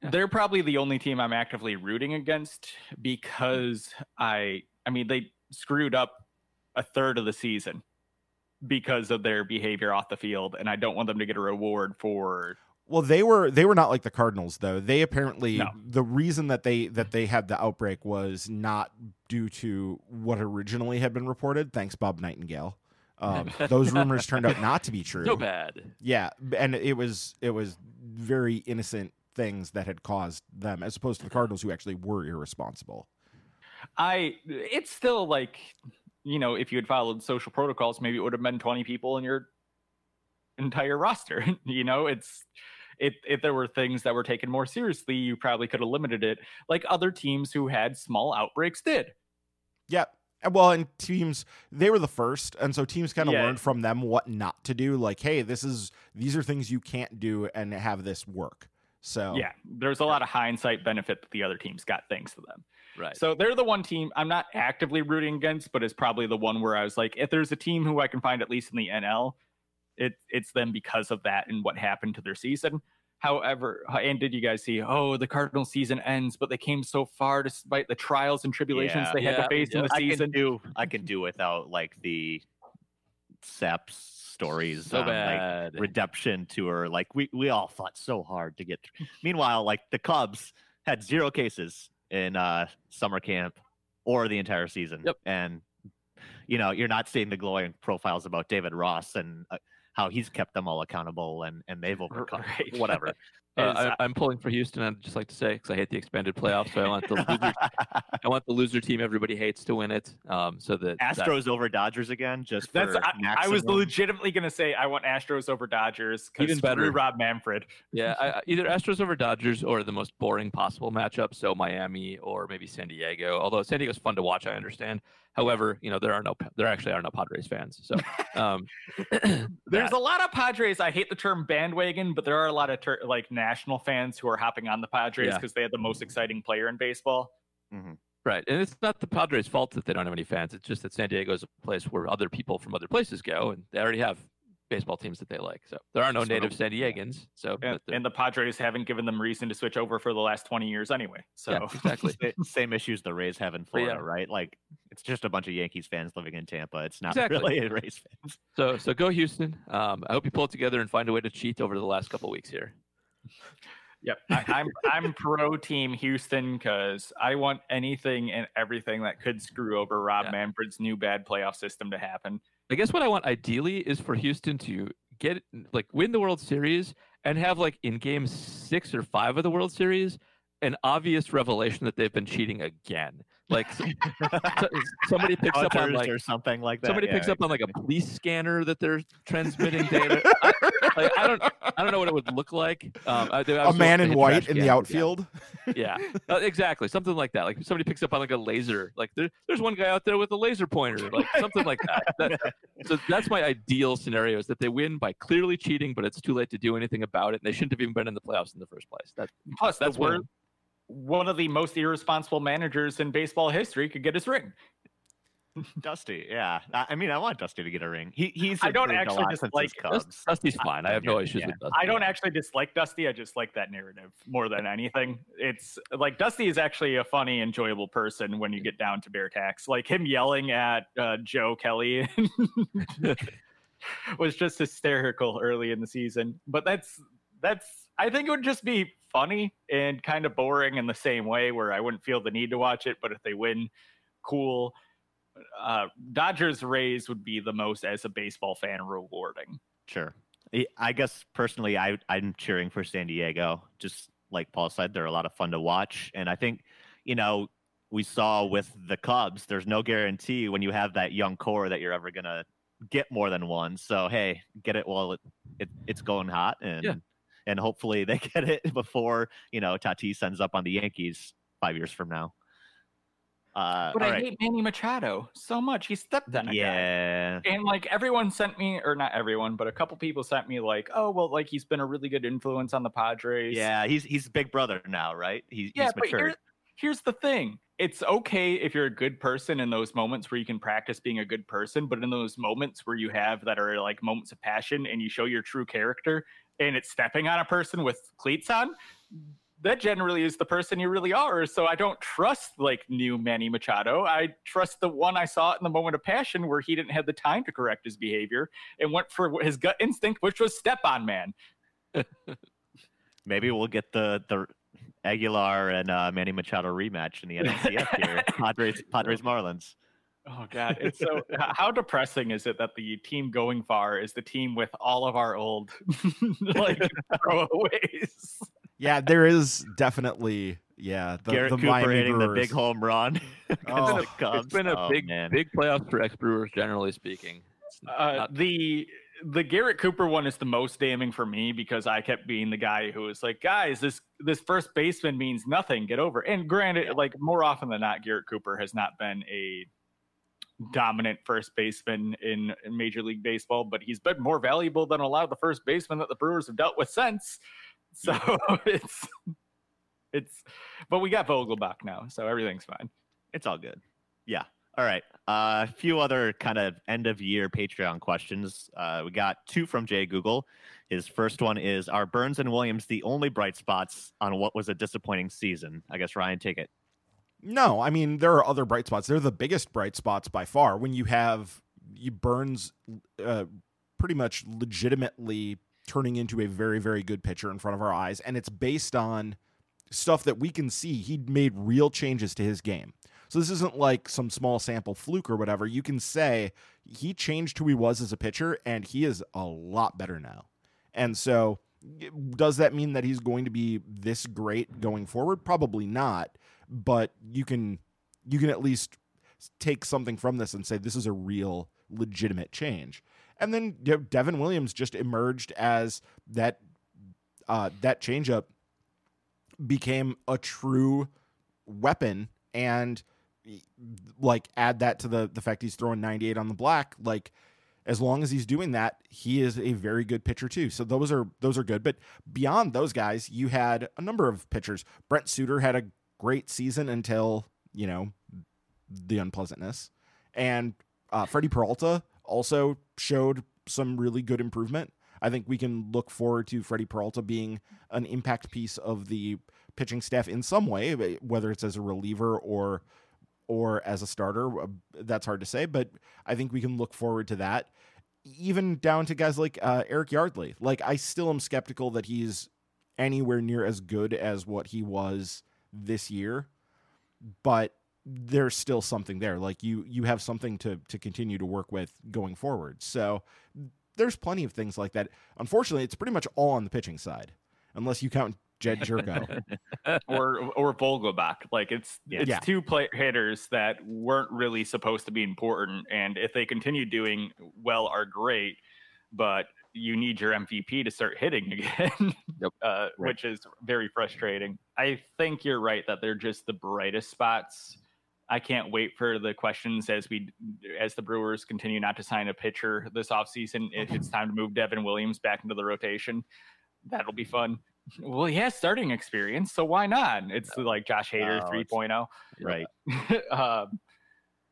They're probably the only team I'm actively rooting against because I I mean they screwed up a third of the season because of their behavior off the field and I don't want them to get a reward for Well, they were they were not like the Cardinals though. They apparently No. the reason that they that they had the outbreak was not due to what originally had been reported. Thanks, Bob Nightingale. Um, those rumors turned out not to be true. So bad. Yeah, and it was it was very innocent things that had caused them, as opposed to the Cardinals who actually were irresponsible. I it's still like you know if you had followed social protocols maybe it would have been 20 people in your entire roster you know it's if if there were things that were taken more seriously you probably could have limited it like other teams who had small outbreaks did Yeah. Well, and teams they were the first, and so teams kind of Yeah. learned from them what not to do. Like, hey, this is these are things you can't do, and have this work. So yeah there's a lot of hindsight benefit that the other teams got thanks to them Right. So they're the one team I'm not actively rooting against, but it's probably the one where I was like, if there's a team who I can find at least in the NL, it it's them because of that and what happened to their season. However, and did you guys see? Oh, the Cardinal season ends, but they came so far despite the trials and tribulations Yeah. they had Yeah, to face in yeah. the I can season. do I can do without like the Seps stories so on, like, redemption tour. Like we we all fought so hard to get. through. Meanwhile, like the Cubs had zero cases in uh summer camp or the entire season. Yep. And you know, you're not seeing the glowing profiles about David Ross and uh, how he's kept them all accountable and and they've overcome Right. whatever. Uh, I, I'm pulling for Houston. I'd just like to say because I hate the expanded playoffs, so I want the loser. I want the loser team everybody hates to win it. Um, so that that- Astros over Dodgers again, just That's I, I was legitimately gonna say I want Astros over Dodgers because Even better. Rob Manfred. yeah, I, I- either Astros over Dodgers or the most boring possible matchup. So Miami or maybe San Diego. Although San Diego's fun to watch, I understand. However, you know there are no there actually are no Padres fans. So um, There's that- a lot of Padres. I hate the term bandwagon, but there are a lot of ter- like national fans who are hopping on the Padres Yeah. because they had the most exciting player in baseball. Right. And it's not the Padres' fault that they don't have any fans. It's just that San Diego is a place where other people from other places go, and they already have baseball teams that they like. So there are no Sort native San Diegans. So And, and the Padres haven't given them reason to switch over for the last 20 years anyway. So yeah, exactly. Same issues the Rays have in But yeah. Florida, right? Like it's just a bunch of Yankees fans living in Tampa. It's not Exactly. really Rays fans. So so go Houston. Um, I hope you pull it together and find a way to cheat over the last couple weeks here. Yep, I, I'm I'm pro team Houston because I want anything and everything that could screw over Rob Yeah. Manfred's new bad playoff system to happen. I guess what I want ideally is for Houston to get like win the World Series and have like in game six or five of the World Series an obvious revelation that they've been cheating again. Like so- somebody picks up on like or something like that. somebody yeah. picks up on like a police scanner that they're transmitting data. I, like, I don't I don't know what it would look like. Um, I- a man in white in the outfield. Yeah, uh, exactly. Something like that. Like somebody picks up on like a laser. Like there, there's one guy out there with a laser pointer. Like something like that. that. So that's my ideal scenario: is that they win by clearly cheating, but it's too late to do anything about it, and they shouldn't have even been in the playoffs in the first place. That Plus, That's that's where one. one of the most irresponsible managers in baseball history could get his ring. Dusty. Yeah, I, I mean, I want Dusty to get a ring. He he's I don't actually lot since dislike- Dust- Cubs. Dusty's fine. I have no issues Yeah. with Dusty. I don't actually dislike Dusty. I just like that narrative more than anything. It's like Dusty is actually a funny, enjoyable person when you get down to Bear Tax. Like him yelling at uh, Joe Kelly was just hysterical early in the season. But that's that's. I think it would just be funny and kind of boring in the same way where I wouldn't feel the need to watch it, but if they win, cool. Uh, Dodgers Rays would be the most as a baseball fan rewarding. Sure. I- I guess personally, I I'm cheering for San Diego. Just like Paul said, they're a lot of fun to watch, and I think, you know, we saw with the Cubs, there's no guarantee when you have that young core that you're ever gonna get more than one. So hey, get it while it, it it's going hot, and Yeah. and hopefully they get it before you know Tatis ends up on the Yankees five years from now. Uh, But I right. hate Manny Machado so much. He stepped on a guy. yeah, And like everyone sent me, or not everyone, but a couple people sent me like, oh well, like he's been a really good influence on the Padres. yeah. He's he's big brother now, right? He's yeah. he's But here, here's the thing: it's okay if you're a good person in those moments where you can practice being a good person, but in those moments where you have that are like moments of passion and you show your true character, and it's stepping on a person with cleats on. That generally is the person you really are. So I don't trust like new Manny Machado. I trust the one I saw in the moment of passion where he didn't have the time to correct his behavior and went for his gut instinct, which was step on man. Maybe we'll get the the Aguilar and uh, Manny Machado rematch in the NLCS here. Padres Padres Marlins. Oh God, it's so how depressing is it that the team going far is the team with all of our old like throwaways? Yeah, there is definitely yeah the, Garrett the Cooper Miami hitting the big home run. against Oh. the Cubs. It's been a Oh, big, man. big playoffs for ex Brewers, generally speaking. It's Uh, not- the the Garrett Cooper one is the most damning for me because I kept being the guy who was like, guys, this this first baseman means nothing. Get over. And granted, like more often than not, Garrett Cooper has not been a dominant first baseman in, in Major League Baseball, but he's been more valuable than a lot of the first basemen that the Brewers have dealt with since. So it's it's, but we got Vogelbach now, so everything's fine. It's all good. Yeah. All right. Uh, a few other kind of end of year Patreon questions. Uh, we got two from Jay Google. His first one is Are Burns and Williams the only bright spots on what was a disappointing season? I guess Ryan, take it. No, I mean there are other bright spots. They're the biggest bright spots by far. When you have you Burns uh, pretty much legitimately turning into a very very good pitcher in front of our eyes, and it's based on stuff that we can see. He made real changes to his game. So this isn't like some small sample fluke or whatever. You can say he changed who he was as a pitcher, and he is a lot better now. And so, does that mean that he's going to be this great going forward? Probably not but you can you can at least take something from this and say this is a real legitimate change. And then you know, Devin Williams just emerged as that uh, that changeup became a true weapon and like add that to the the fact he's throwing 98 on the black like as long as he's doing that he is a very good pitcher too. So those are those are good. But beyond those guys you had a number of pitchers. Brent suter had a great season until you know the unpleasantness. And uh, freddie peralta also showed some really good improvement. I think we can look forward to freddie peralta being an impact piece of the pitching staff in some way whether it's as a reliever or or as a starter uh, that's hard to say but i think we can look forward to that. Even down to guys like uh, eric yardley. Like i still am skeptical that he's anywhere near as good as what he was this year but there's still something there like you you have something to to continue to work with going forward so there's plenty of things like that unfortunately it's pretty much all on the pitching side unless you count Jed Gyorko or or Vogelbach. Like it's it's Yeah. two play hitters that weren't really supposed to be important, and if they continue doing well, are great. But you need your MVP to start hitting again, Yep. uh, which is very frustrating. I think you're right that they're just the brightest spots. I can't wait for the questions as we as the Brewers continue not to sign a pitcher this offseason. If it's time to move Devin Williams back into the rotation, that'll be fun. Well, he has starting experience, so why not? It's like Josh Hader No, 3.0. Right. um,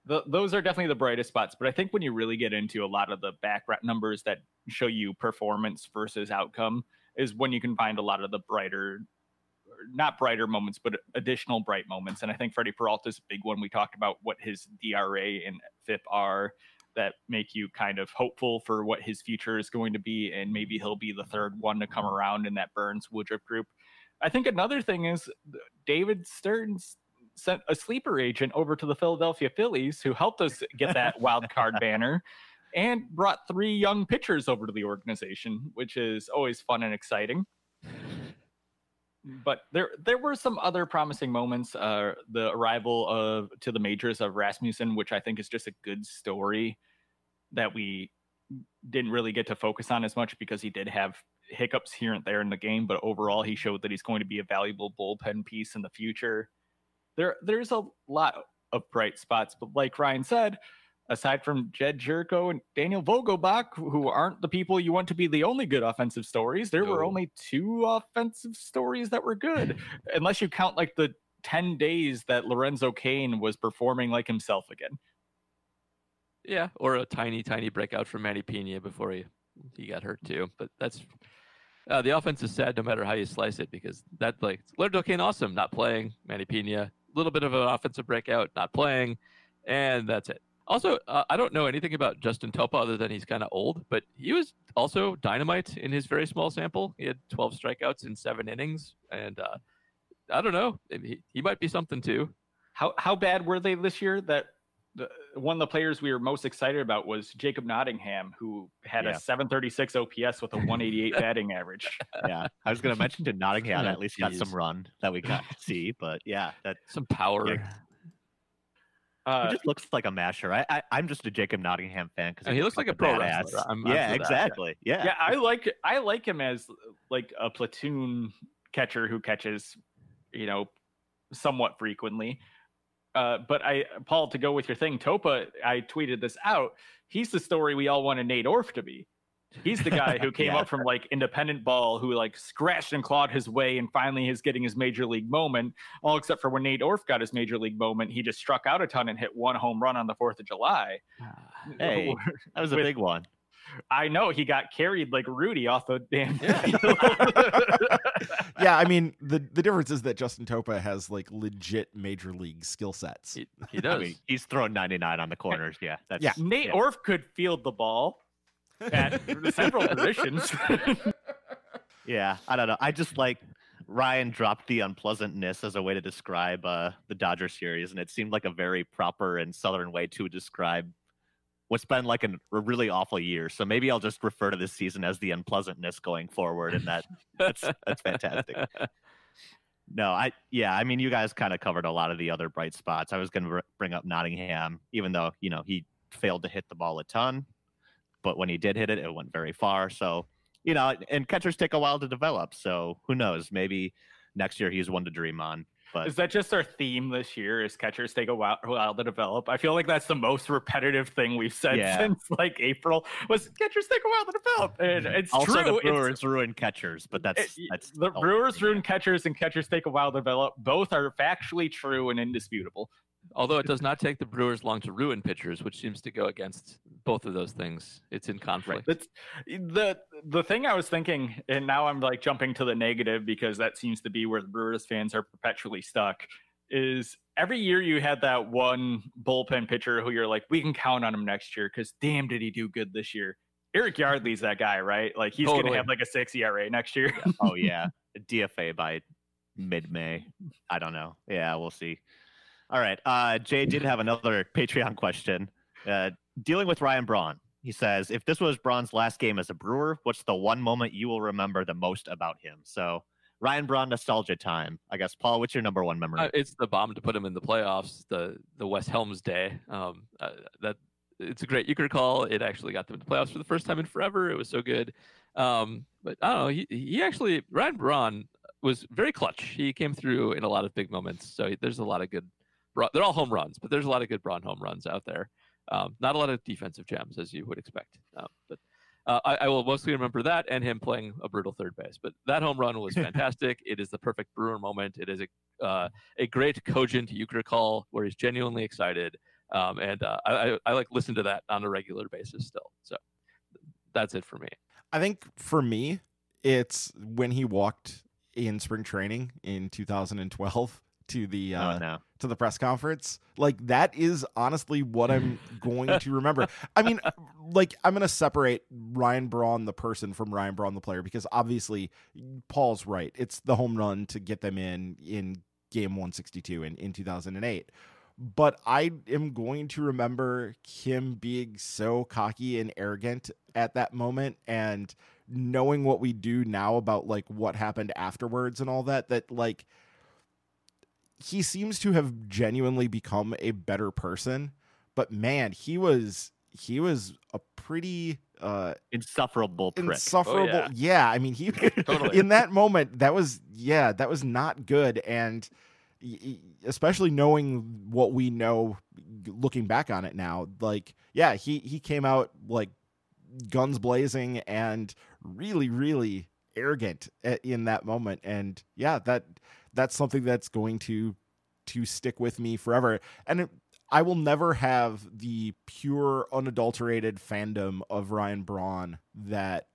th- those are definitely the brightest spots. But I think when you really get into a lot of the background numbers that show you performance versus outcome, is when you can find a lot of the brighter, not brighter moments, but additional bright moments. And I think Freddie Peralta's a big one. We talked about what his DRA and FIP are that make you kind of hopeful for what his future is going to be, and maybe he'll be the third one to come around in that Burns Woodruff group. I think another thing is uh, David Stearns sent a sleeper agent over to the Philadelphia Phillies who helped us get that wild card banner and brought three young pitchers over to the organization, which is always fun and exciting. But there there were some other promising moments. Uh, the arrival of to the majors of Rasmussen, which I think is just a good story that we didn't really get to focus on as much because he did have hiccups here and there in the game, but overall he showed that he's going to be a valuable bullpen piece in the future. There there's a lot of bright spots, but like Ryan said, aside from Jed Gyorko and Daniel Vogelbach, who aren't the people you want to be the only good offensive stories, there were only two offensive stories that were good, unless you count like the 10 days that Lorenzo Cain was performing like himself again. Yeah, or a tiny, tiny breakout from Manny Piña before he he got hurt too. But that's uh, the offense is sad no matter how you slice it because that like Lorenzo Cain awesome not playing Manny Piña a little bit of an offensive breakout not playing and that's it. Also, uh, I don't know anything about Justin Topa other than he's kind of old, but he was also dynamite in his very small sample. He had 12 strikeouts in seven innings, and uh, I don't know, he, he might be something too. How how bad were they this year? That the, one of the players we were most excited about was Jacob Nottingham, who had Yeah. a 736 OPS with a 188 batting average. yeah, I was going to mention to Nottingham Oh, at least got some run that we got to see, but yeah, that Some power. Yeah. He Uh, just looks like a masher. I, I I'm just a Jacob Nottingham fan because And he looks like a pro wrestler. I'm- I'm yeah, that. exactly. Yeah, yeah, I like I like him as like a platoon catcher who catches, you know, somewhat frequently. Uh, but I, Paul, to go with your thing, Topa, I tweeted this out. He's the story we all wanted Nate Orf to be. He's the guy who came Yeah. up from like independent ball, who like scratched and clawed his way, and finally is getting his major league moment. All except for when Nate Orf got his major league moment, he just struck out a ton and hit one home run on the Fourth of July. Ah, hey. that was a With- big one. I know he got carried like Rudy off the damn. yeah, I mean the the difference is that Justin Topa has like legit major league skill sets. He, he I does. mean, he's throwing 99 on the corners. Yeah, that's Yeah. Nate yeah. Orf could field the ball at several positions. Yeah, I don't know. I just like Ryan dropped the unpleasantness as a way to describe uh, the Dodger series, and it seemed like a very proper and southern way to describe what's been like an, a really awful year. So maybe I'll just refer to this season as the unpleasantness going forward, and that that's that's fantastic. No, I yeah, I mean you guys kind of covered a lot of the other bright spots. I was going to bring up Nottingham, even though you know he failed to hit the ball a ton, but when he did hit it, it went very far. So you know, and catchers take a while to develop. So who knows? Maybe next year he's one to dream on. But Is that just our theme this year? Is catchers take a while, while to develop? I feel like that's the most repetitive thing we've said Yeah. since like April. Was catchers take a while to develop? And it's also true. the it's- Brewers ruin catchers, but that's it- that's the Brewers ruin catchers and catchers take a while to develop. Both are factually true and indisputable. Although it does not take the Brewers long to ruin pitchers, which seems to go against both of those things. It's in conflict. That's the the thing I was thinking, and now I'm like jumping to the negative because that seems to be where the Brewers fans are perpetually stuck. Is every year you had that one bullpen pitcher who you're like, we can count on him next year because damn, did he do good this year? Eric Yardley's that guy, right? Like he's Totally. gonna have like a six ERA next year. oh yeah, DFA by mid-May. I don't know. Yeah, we'll see. All right. Uh, Jay did have another Patreon question. Uh, dealing with Ryan Braun, he says, if this was Braun's last game as a Brewer, what's the one moment you will remember the most about him? So Ryan Braun nostalgia time. I guess Paul, what's your number one memory? Uh, it's the bomb to put him in the playoffs. The the West Helms day. Um, uh, that it's a great Uecker call. It actually got them to the playoffs for the first time in forever. It was so good. Um, but I don't know. He he actually Ryan Braun was very clutch. He came through in a lot of big moments. So there's a lot of good. They're all home runs, but there's a lot of good Braun home runs out there. Um, not a lot of defensive gems as you would expect. Um, but uh, I, I will mostly remember that and him playing a brutal third base. But that home run was fantastic. it is the perfect Brewer moment. It is a uh, a great cogent Uecker call where he's genuinely excited. Um, and uh, I, I, I like listen to that on a regular basis still. So that's it for me. I think for me, it's when he walked in spring training in 2012 to the uh, oh no. to the press conference. Like that is honestly what I'm going to remember. I mean, like I'm going to separate Ryan Braun the person from Ryan Braun the player because obviously Paul's right. It's the home run to get them in in game 162 in in 2008. But I am going to remember him being so cocky and arrogant at that moment and knowing what we do now about like what happened afterwards and all that that like he seems to have genuinely become a better person but man he was he was a pretty uh Insufferable prick. insufferable yeah. yeah. i mean he Totally. in that moment that was yeah that was not good and especially knowing what we know looking back on it now like yeah he he came out like guns blazing and really really arrogant in that moment and yeah that that's something that's going to to stick with me forever and it, I will never have the pure unadulterated fandom of Ryan Braun that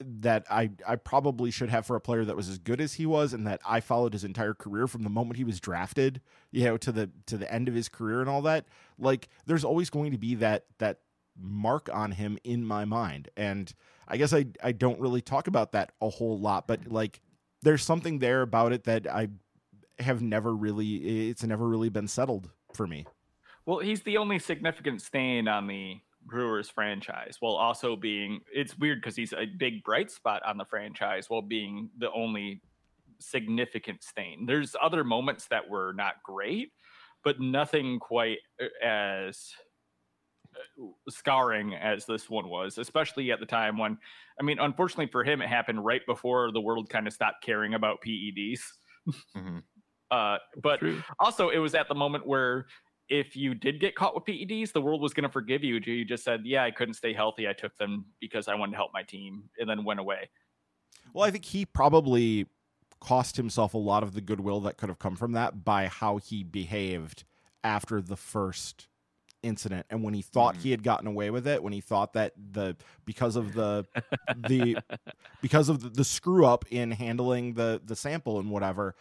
that I I probably should have for a player that was as good as he was and that I followed his entire career from the moment he was drafted, you know, to the to the end of his career and all that. Like there's always going to be that that mark on him in my mind. And I guess I I don't really talk about that a whole lot, but like there's something there about it that I have never really it's never really been settled for me. Well, he's the only significant stain on the Brewers franchise, while also being it's weird because he's a big bright spot on the franchise while being the only significant stain. There's other moments that were not great, but nothing quite as scarring as this one was, especially at the time when, I mean, unfortunately for him, it happened right before the world kind of stopped caring about PEDs. Mhm. Uh, but True. also, it was at the moment where if you did get caught with PEDs, the world was going to forgive you. You just said, "Yeah, I couldn't stay healthy. I took them because I wanted to help my team," and then went away. Well, I think he probably cost himself a lot of the goodwill that could have come from that by how he behaved after the first incident and when he thought Mhm. he had gotten away with it when he thought that the because of the the because of the, the screw up in handling the the sample and whatever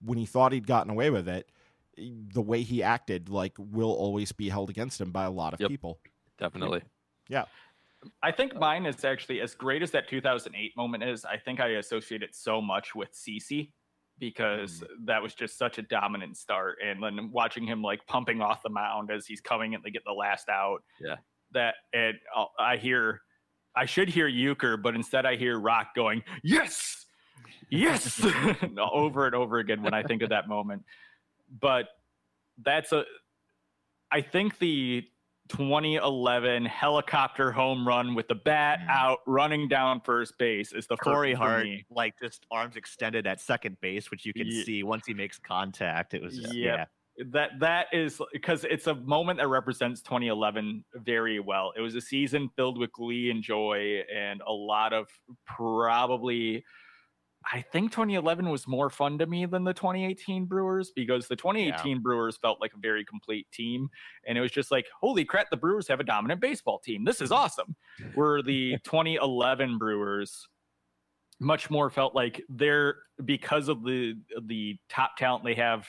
when he thought he'd gotten away with it the way he acted like will always be held against him by a lot of Yep. people Definitely. Yeah I think mine is actually as great as that 2008 moment is. I think I associate it so much with CC because that was just such a dominant start, and then watching him like pumping off the mound as he's coming in to get the last out. Yeah. That and uh, I hear, I should hear Uecker, but instead I hear Rock going, "Yes, yes," over and over again when I think of that moment. But that's a, I think the 2011 helicopter home run with the bat Mm. out running down first base is the Corey Hart, like just arms extended at second base, which you can Ye- see once he makes contact. It was just, Yep. yeah. That that is because it's a moment that represents 2011 very well. It was a season filled with glee and joy and a lot of probably I think 2011 was more fun to me than the 2018 Brewers because the 2018 Brewers felt like a very complete team. And it was just like, holy crap, the Brewers have a dominant baseball team. This is awesome. Where the 2011 Brewers much more felt like they're because of the the top talent they have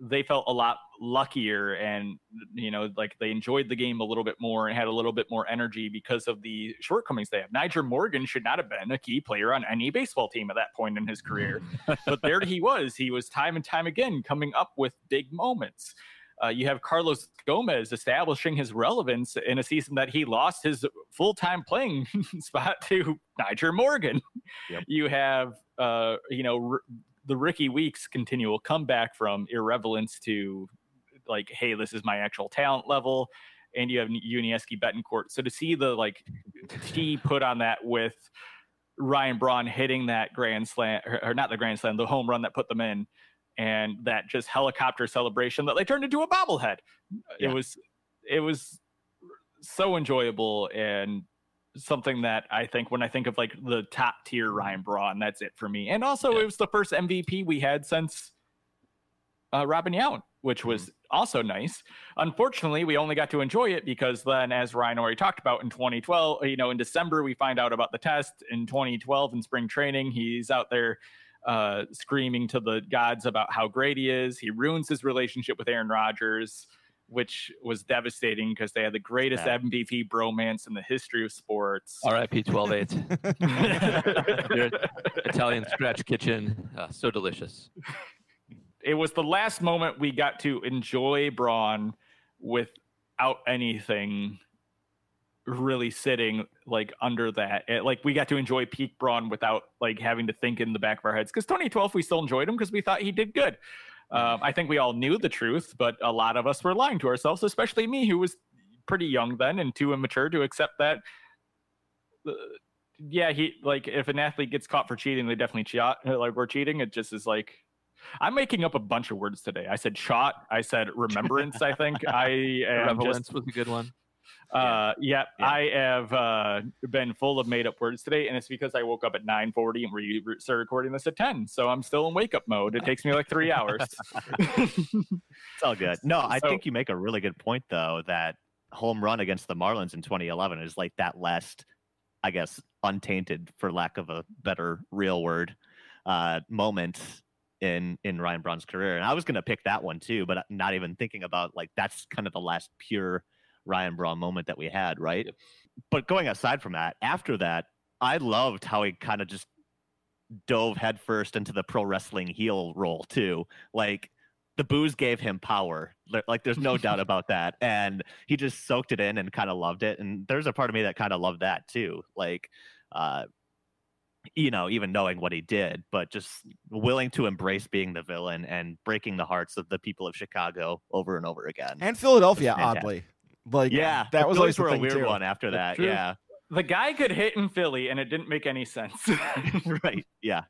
they felt a lot luckier and you know like they enjoyed the game a little bit more and had a little bit more energy because of the shortcomings they have. Nyjer Morgan should not have been a key player on any baseball team at that point in his career, but there he was. He was time and time again coming up with big moments. Uh, you have Carlos Gomez establishing his relevance in a season that he lost his full time playing spot to Nyjer Morgan. Yep. You have, uh, you know, r- the Rickie Weeks continual comeback from irrelevance to like, hey, this is my actual talent level. And you have Yuniesky Betancourt. So to see the like T put on that with Ryan Braun hitting that grand slam, or, not the grand slam, the home run that put them in, and that just helicopter celebration that they turned into a bobblehead. Yeah. It was, it was so enjoyable and something that I think when I think of like the top tier Ryan Braun, that's it for me. And also, Yeah. it was the first MVP we had since uh, Robin Yount, which was also nice. Unfortunately, we only got to enjoy it because then, as Ryan already talked about in 2012, you know, in December, we find out about the test. In 2012, in spring training, he's out there uh, screaming to the gods about how great he is. He ruins his relationship with Aaron Rodgers, which was devastating because they had the greatest Yeah. MVP bromance in the history of sports. R.I.P. 12-8. Your Italian scratch kitchen, uh, so delicious. It was the last moment we got to enjoy Braun without anything really sitting like under that. It- like we got to enjoy peak Braun without like having to think in the back of our heads. Because 2012, we still enjoyed him because we thought he did good. Um, I think we all knew the truth, but a lot of us were lying to ourselves, especially me, who was pretty young then and too immature to accept that. uh, yeah, he like if an athlete gets caught for cheating, they definitely cheat. Like we're cheating. It just is like I'm making up a bunch of words today. I said shot. I said remembrance. I think I am just. was a good one. Uh, yeah, Yeah. I have uh, been full of made up words today, and it's because I woke up at 9:40 and we re- started recording this at 10. So I'm still in wake up mode. It takes me like three hours. It's all good. No, I So- think you make a really good point though that home run against the Marlins in 2011 is like that last, I guess, untainted, for lack of a better real word, uh, moment in in Ryan Braun's career. And I was gonna pick that one too, but not even thinking about like that's kind of the last pure Ryan Braun moment that we had, right? Yep. But going aside from that, after that, I loved how he kind of just dove headfirst into the pro wrestling heel role too. Like the booze gave him power. Like there's no doubt about that. And he just soaked it in and kind of loved it. And there's a part of me that kind of loved that too. Like uh you know, even knowing what he did, but just willing to embrace being the villain and breaking the hearts of the people of Chicago over and over again. and Philadelphia, oddly. Like yeah, that was always were a weird too. one after that. Yeah. the guy could hit in Philly, and it didn't make any sense. right. Yeah.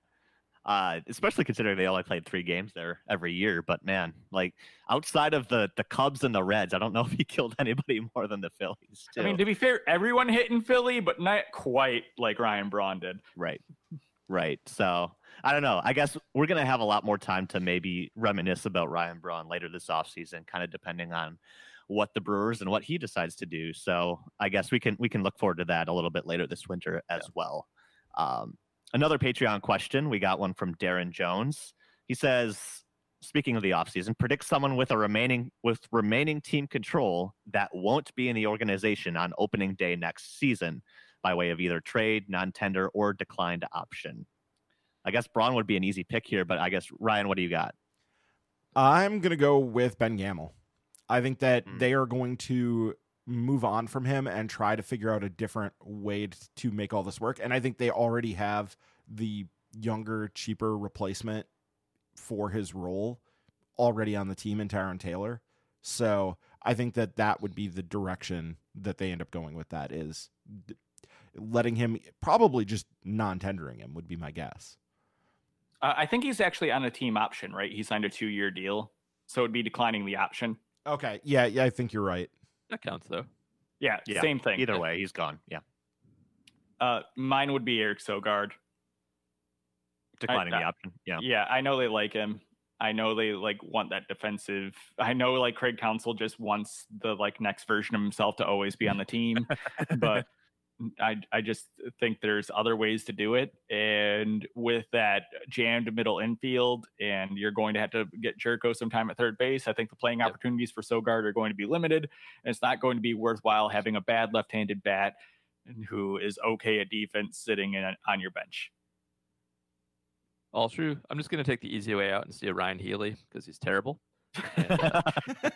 Uh, especially considering they only played three games there every year. But man, like outside of the the Cubs and the Reds, I don't know if he killed anybody more than the Phillies. I mean, to be fair, everyone hit in Philly, but not quite like Ryan Braun did. right, right. So I don't know. I guess we're gonna have a lot more time to maybe reminisce about Ryan Braun later this offseason, kind of depending on what the Brewers and what he decides to do. So I guess we can we can look forward to that a little bit later this winter as well. Um, another Patreon question. We got one from Darren Jones. He says, speaking of the offseason, predict someone with a remaining with remaining team control that won't be in the organization on opening day next season by way of either trade, non-tender, or declined option. I guess Braun would be an easy pick here, but I guess Ryan, what do you got? I'm gonna go with Ben Gamel. I think that Mm. they are going to move on from him and try to figure out a different way to make all this work. And I think they already have the younger, cheaper replacement for his role already on the team in Tyrone Taylor. So I think that that would be the direction that they end up going with. That is letting him probably just non-tendering him would be my guess. Uh, I think he's actually on a team option, right? He signed a two-year deal, so it'd be declining the option. Okay, yeah, yeah, I think you're right. That counts though. Yeah, Yeah, same thing. Either way, he's gone. Yeah, Uh, mine would be Eric Sogard. declining I- the option. Yeah. Yeah, I know they like him. I know they like want that defensive. I know like Craig Counsell just wants the like next version of himself to always be on the team, but I I just think there's other ways to do it. And with that jammed middle infield, and you're going to have to get Gyorko sometime at third base. I think the playing Yep. opportunities for Sogard are going to be limited, and it's not going to be worthwhile having a bad left-handed bat who is okay at defense sitting in on your bench. All true. I'm just gonna take the easy way out and see a Ryan Healy because he's terrible. And, uh,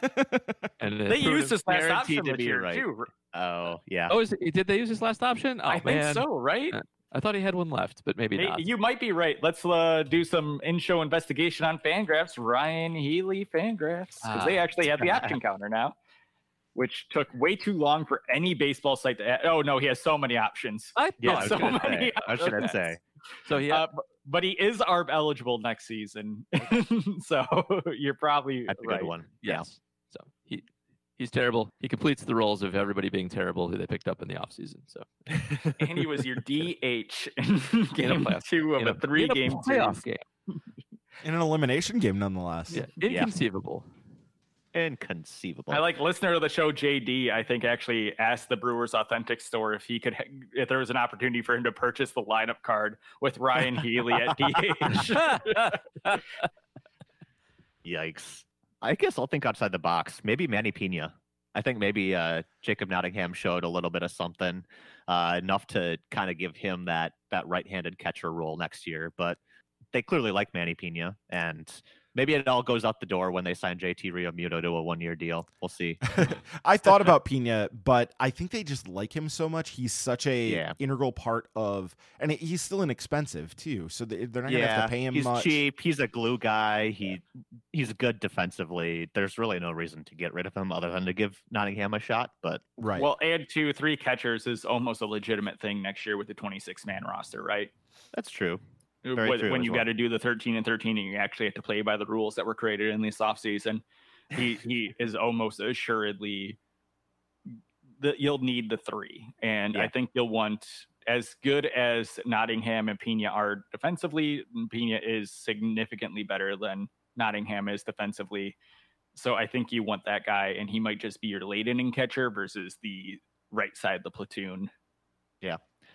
and They used this last guaranteed option to this be year right. too. Oh yeah. oh, is it, did they use his last option? Oh I think so, right? Uh, I thought he had one left, but maybe Hey, not. you might be right. Let's uh, do some in-show investigation on Fangraphs. Ryan Healy Fangraphs, because they Ah. actually have the option counter now, which took way too long for any baseball site to. Add. Oh no, he has so many options. I Yeah, I thought was so gonna many say. I was say. so. He Uh, but he is ARB eligible next season, so you're probably That's a right. good one. Yeah. yes. So he he's terrible. He completes the roles of everybody being terrible who they picked up in the offseason. So And he was your DH in game playoff- two of in a three-game playoff series. game. In an elimination game, nonetheless. Yeah, Yeah. inconceivable. Inconceivable. I like listener of the show JD. I think actually asked the Brewers Authentic Store if he could, if there was an opportunity for him to purchase the lineup card with Ryan Healy at DH. Yikes. I guess I'll think outside the box. Maybe Manny Piña. I think maybe uh, Jacob Nottingham showed a little bit of something, uh, enough to kind of give him that that right-handed catcher role next year. But they clearly like Manny Pena, and maybe it all goes out the door when they sign JT Realmuto to a one-year deal. We'll see. I thought about Pena, but I think they just like him so much. He's such a Yeah. integral part of, and he's still inexpensive too. So they- they're not gonna have to pay him he's much. cheap. He's a glue guy. He he's good defensively. There's really no reason to get rid of him other than to give Nottingham a shot. But Right. Well, add two, three catchers is almost a legitimate thing next year with the 26 man roster, right? that's true. Very when, when you well. got to do the 13 and 13 and you actually have to play by the rules that were created in this offseason he he is almost assuredly that you'll need the three. And i think you'll want as good as nottingham and piña are defensively piña is significantly better than nottingham is defensively. So i think you want that guy and he might just be your late inning catcher versus the right side of the platoon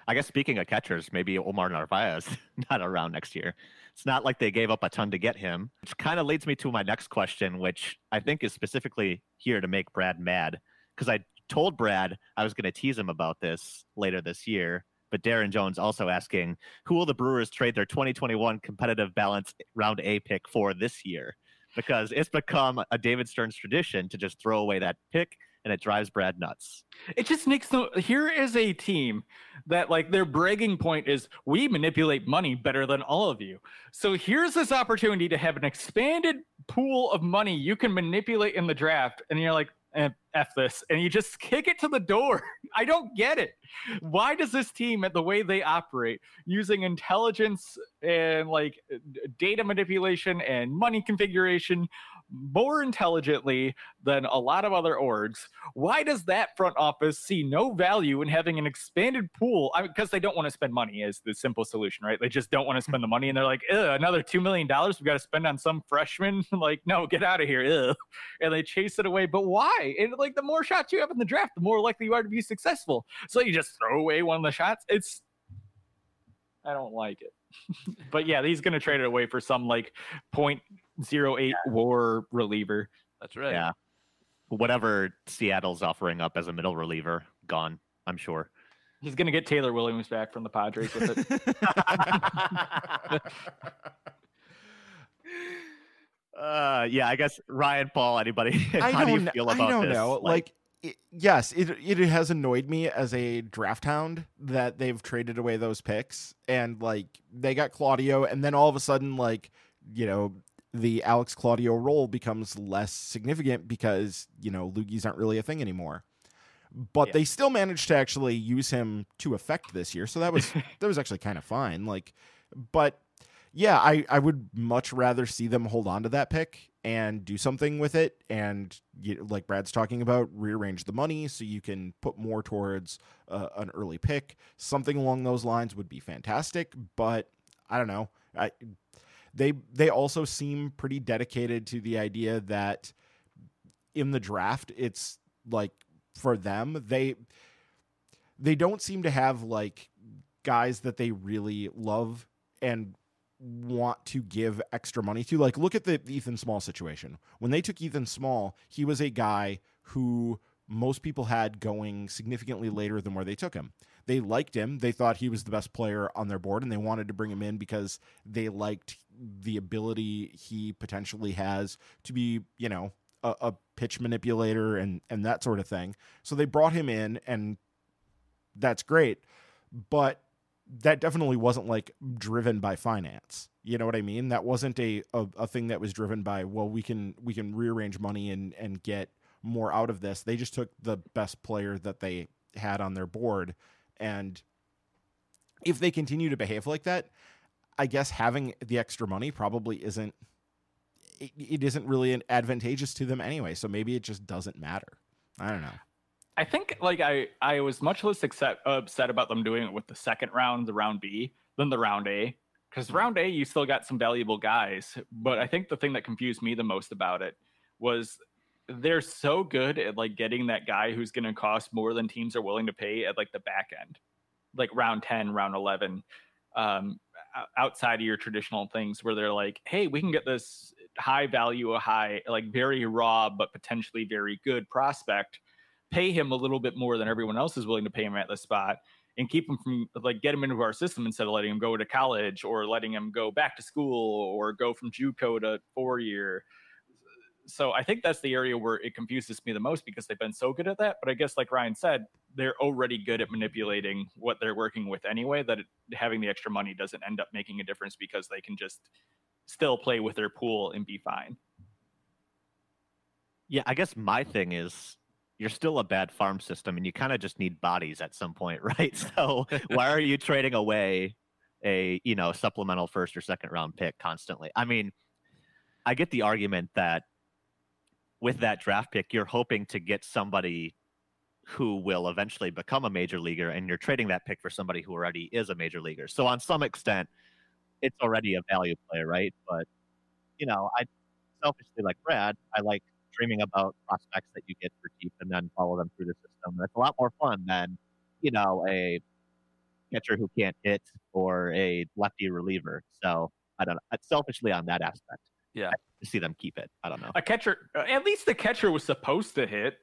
I guess speaking of catchers, maybe Omar Narvaez not around next year. It's not like they gave up a ton to get him, which kind of leads me to my next question, which I think is specifically here to make Brad mad. Because I told Brad I was going to tease him about this later this year. But Darren Jones also asking, who will the Brewers trade their 2021 competitive balance round A pick for this year? Because it's become a David Stearns tradition to just throw away that pick, and it drives Brad nuts. it just makes no here is a team that like their bragging point is we manipulate money better than all of you so here's this opportunity to have an expanded pool of money you can manipulate in the draft and you're like eh, f this and you just kick it to the door i don't get it why does this team at the way they operate using intelligence and like data manipulation and money configuration more intelligently than a lot of other orgs why does that front office see no value in having an expanded pool? I because they don't want to spend money is the simple solution, right? They just don't want to spend the money, and they're like, another two million dollars we've got to spend on some freshman. like, no, get out of here, and they chase it away. But why? And like, the more shots you have in the draft, the more likely you are to be successful. So you just throw away one of the shots. It's I don't like it. but yeah, he's gonna trade it away for some like 0.08 war reliever. That's right. Yeah. Whatever Seattle's offering up as a middle reliever, gone, I'm sure. He's gonna get Taylor Williams back from the Padres with it. uh, yeah, I guess Ryan Paul, anybody, I how do you feel I about don't this? know. Like, it, yes, it it has annoyed me as a draft hound that they've traded away those picks and like they got Claudio, and then all of a sudden, like you know, the Alex Claudio role becomes less significant because you know loogies aren't really a thing anymore. But Yeah. they still managed to actually use him to effect this year, so that was that was actually kind of fine. Like, but yeah, I I would much rather see them hold on to that pick and do something with it, and you, like Brad's talking about, rearrange the money so you can put more towards uh, an early pick. Something along those lines would be fantastic. But I don't know. I they they also seem pretty dedicated to the idea that in the draft it's like for them they they don't seem to have like guys that they really love and want to give extra money to like look at the Ethan Small situation. When they took Ethan Small he was a guy who most people had going significantly later than where they took him. They liked him. They thought he was the best player on their board and they wanted to bring him in because they liked the ability he potentially has to be you know a, a pitch manipulator and and that sort of thing. So they brought him in and that's great. But that definitely wasn't like driven by finance. You know what i mean? That wasn't a, a a thing that was driven by well we can we can rearrange money and and get more out of this. They just took the best player that they had on their board. And if they continue to behave like that i guess having the extra money probably isn't it, it isn't really an advantageous to them anyway. So maybe it just doesn't matter. I don't know I think like I I was much less upset upset about them doing it with the second round, the round B, than the round A. Because round A, you still got some valuable guys. But I think the thing that confused me the most about it was they're so good at like getting that guy who's going to cost more than teams are willing to pay at like the back end, like round 10, round 11, um, outside of your traditional things where they're like, hey, we can get this high value, a high, like very raw, but potentially very good prospect, pay him a little bit more than everyone else is willing to pay him at the spot and keep him from like get him into our system instead of letting him go to college or letting him go back to school or go from JUCO to four year so I think that's the area where it confuses me the most because they've been so good at that. But I guess, like Ryan said, they're already good at manipulating what they're working with anyway. That it, having the extra money doesn't end up making a difference because they can just still play with their pool and be fine. Yeah, I guess my thing is you're still a bad farm system and you kind of just need bodies at some point, right? So why are you trading away a, you know, supplemental first or second round pick constantly? I mean, I get the argument that with that draft pick, you're hoping to get somebody who will eventually become a major leaguer, and you're trading that pick for somebody who already is a major leaguer. So, on some extent, it's already a value play, right? But, you know, I selfishly, like Brad, I like dreaming about prospects that you get for cheap and then follow them through the system. That's a lot more fun than, you know, a catcher who can't hit or a lefty reliever. So, I don't know. Selfishly on that aspect. Yeah. I see them keep it. I don't know. A catcher, uh, at least the catcher was supposed to hit.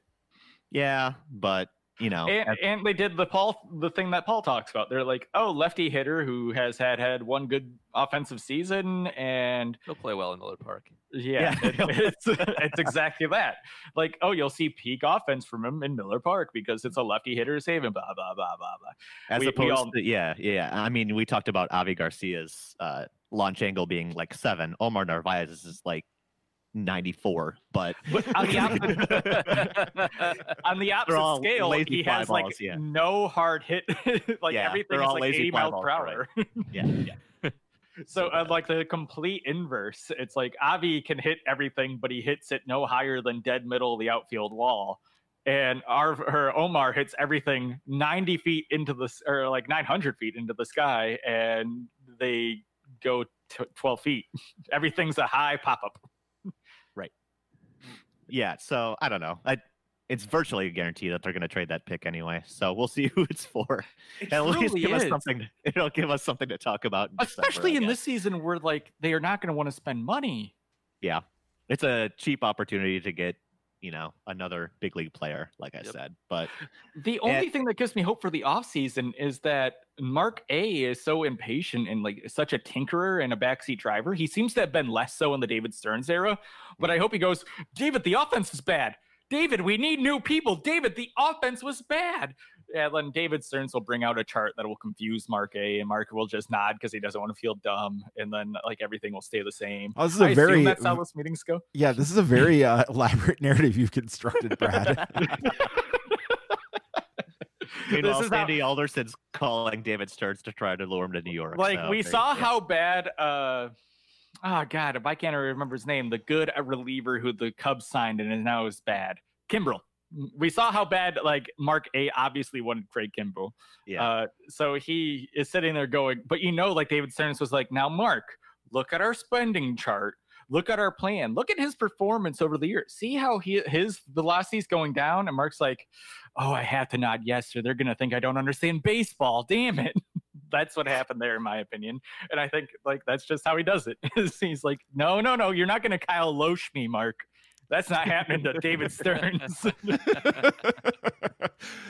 Yeah, but you know, and, as- and they did the Paul, the thing that Paul talks about. They're like, oh, lefty hitter who has had had one good offensive season, and he'll play well in Miller Park. Yeah, yeah. It, it's it's exactly that. Like, oh, you'll see peak offense from him in Miller Park because it's a lefty hitter saving blah blah blah blah blah. As we, opposed we all, to yeah, yeah. I mean, we talked about Avi Garcia's uh, launch angle being like seven. Omar Narvaez is like 94 but on the opposite, on the opposite scale he has balls, like yeah. no hard hit like yeah, everything is like 80 miles per hour. yeah yeah. So uh, like the complete inverse it's like avi can hit everything but he hits it no higher than dead middle of the outfield wall. And our her omar hits everything 90 feet into the or like 900 feet into the sky and they go t- 12 feet. Everything's a high pop-up yeah, so I don't know. I, it's virtually a guarantee that they're going to trade that pick anyway. So we'll see who it's for. It At least give is. us something. It'll give us something to talk about. In Especially December, in this season where like they are not going to want to spend money. Yeah, it's a cheap opportunity to get you know another big league player like i yep. said but the only and, thing that gives me hope for the offseason is that mark a is so impatient and like such a tinkerer and a backseat driver. He seems to have been less so in the david stearns era but hmm. i hope he goes david the offense is bad David, we need new people. David, the offense was bad. And then David Stearns will bring out a chart that will confuse Mark A, and Mark will just nod because he doesn't want to feel dumb, and then like everything will stay the same. Oh, this is a I very that's how those meetings go. Yeah, this is a very uh, elaborate narrative you've constructed, Brad. Meanwhile, Sandy how... Alderson's calling David Stearns to try to lure him to New York. Like so, we saw how bad. uh oh god, if I can't remember his name, the good reliever who the Cubs signed and is now is bad, Kimbrel. We saw how bad like Mark A obviously wanted Craig Kimbrel. Yeah. Uh, so he is sitting there going, but you know, like David Stearns was like, now Mark, look at our spending chart. Look at our plan. Look at his performance over the years. See how he his velocity is going down. And Mark's like, "Oh, I have to nod yes, or they're gonna think I don't understand baseball. Damn it!" That's what happened there, in my opinion. And I think like that's just how he does it. He's like, no, no, no, you're not going to Kyle Lohse me, Mark. That's not happening to David Stearns.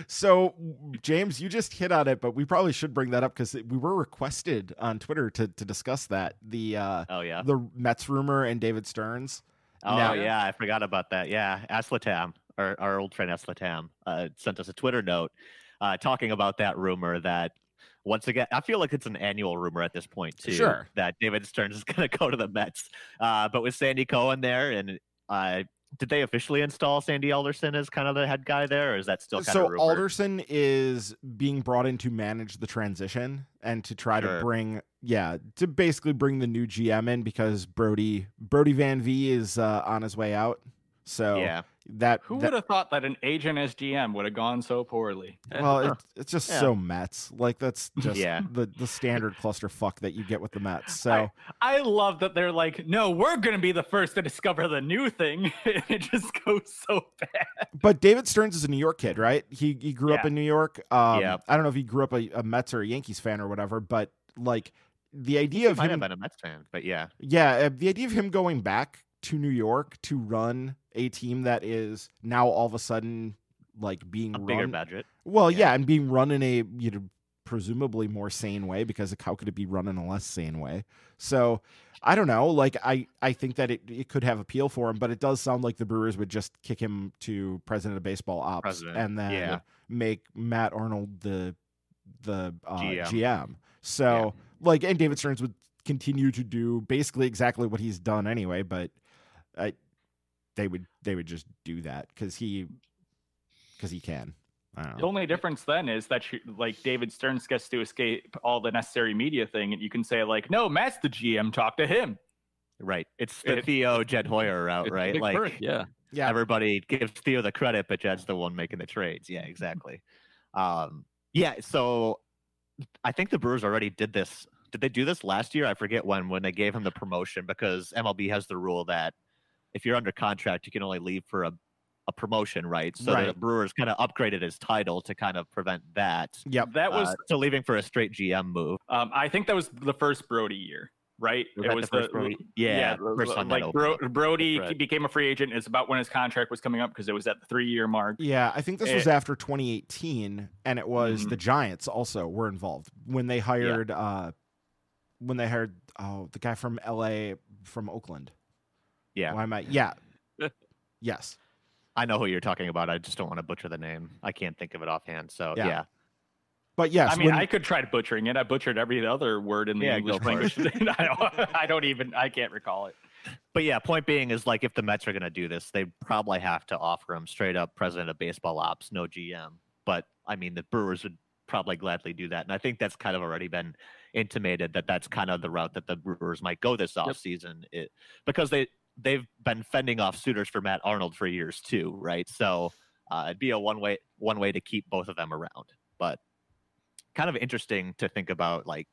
so, James, you just hit on it, but we probably should bring that up because we were requested on Twitter to to discuss that. The uh, oh yeah, the Mets rumor and David Stearns. Oh now, yeah, I forgot about that. Yeah, Aslatam, our, our old friend Aslatam, uh, sent us a Twitter note uh, talking about that rumor that once again, I feel like it's an annual rumor at this point too. Sure. That David Stearns is going to go to the Mets. Uh, but with Sandy Cohen there, and uh, did they officially install Sandy Alderson as kind of the head guy there, or is that still kind so Alderson is being brought in to manage the transition and to try sure. to bring, yeah, to basically bring the new GM in because Brody Brodie Van V is uh, on his way out. So yeah. that, Who that would have thought that an agent as GM would have gone so poorly? well, it, it's just Yeah. so Mets. Like that's just Yeah. the the standard clusterfuck that you get with the Mets. So I love that they're like, no, we're going to be the first to discover the new thing. it just goes so bad. but David Stearns is a New York kid, right? He he grew up in New York. Um, Yeah. I don't know if he grew up a, a Mets or a Yankees fan or whatever, but like the idea He of might him, have been a Mets fan, but yeah, yeah, uh, the idea of him going back to New York to run a team that is now all of a sudden like being a bigger budget. Well, Yeah. yeah. and being run in a you know presumably more sane way because how could it be run in a less sane way? So I don't know. Like I I think that it, it could have appeal for him, but it does sound like the Brewers would just kick him to president of baseball ops President, and then yeah. make Matt Arnold the the uh, GM. GM. So like and David Stearns would continue to do basically exactly what he's done anyway, but I they would they would just do that because he because he can. I don't The only difference then is that you, like David Stearns gets to escape all the necessary media thing, and you can say like, no, Matt's the GM. Talk to him. Right. It's the It- Theo Jed Hoyer route, It's right? Like perk, yeah. Yeah, everybody gives Theo the credit, but Jed's the one making the trades. Yeah, exactly. Um, yeah, so I think the Brewers already did this. Did they do this last year? I forget when when they gave him the promotion because MLB has the rule that if you're under contract, you can only leave for a, a promotion, right? So the Brewers kind of upgraded his title to kind of prevent that. Yep. That was, Uh, so leaving for a straight GM move. um, I think that was the first Brodie year, right? Was it was the first Brodie? Yeah, the- first time that like Bro- Brodie That's right. became a free agent. It's about when his contract was coming up because it was at the three-year mark. Yeah, I think this was Eh. after 2018, and it was Mhm. the Giants also were involved when they hired uh when they hired oh the guy from LA from Oakland. Yeah. Why am I? Yeah. yes. I know who you're talking about. I just don't want to butcher the name. I can't think of it offhand. So Yeah. yeah. But yes, I mean, when- I could try butchering it. I butchered every other word in the Yeah, English language. I, don't, I don't even. I can't recall it. But yeah, point being is like if the Mets are going to do this, they probably have to offer him straight up president of baseball ops, no GM. But I mean, the Brewers would probably gladly do that, and I think that's kind of already been intimated that that's kind of the route that the Brewers might go this offseason it, because they they've been fending off suitors for Matt Arnold for years too, right? So uh, it'd be a one way one way to keep both of them around, but kind of interesting to think about like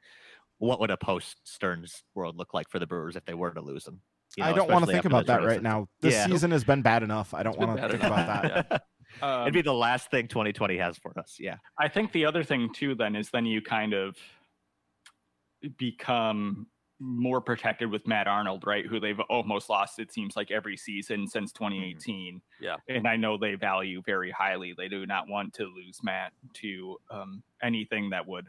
what would a post Stearns world look like for the Brewers if they were to lose him. You I don't want to think about that right now. This Yeah. season has been bad enough. I don't want to think enough. about that. Um, It'd be the last thing 2020 has for us. Yeah. I think the other thing too then is then you kind of become more protected with Matt Arnold, right? Who they've almost lost it seems like every season since 2018. Yeah. And I know they value very highly. They do not want to lose Matt to um, anything that would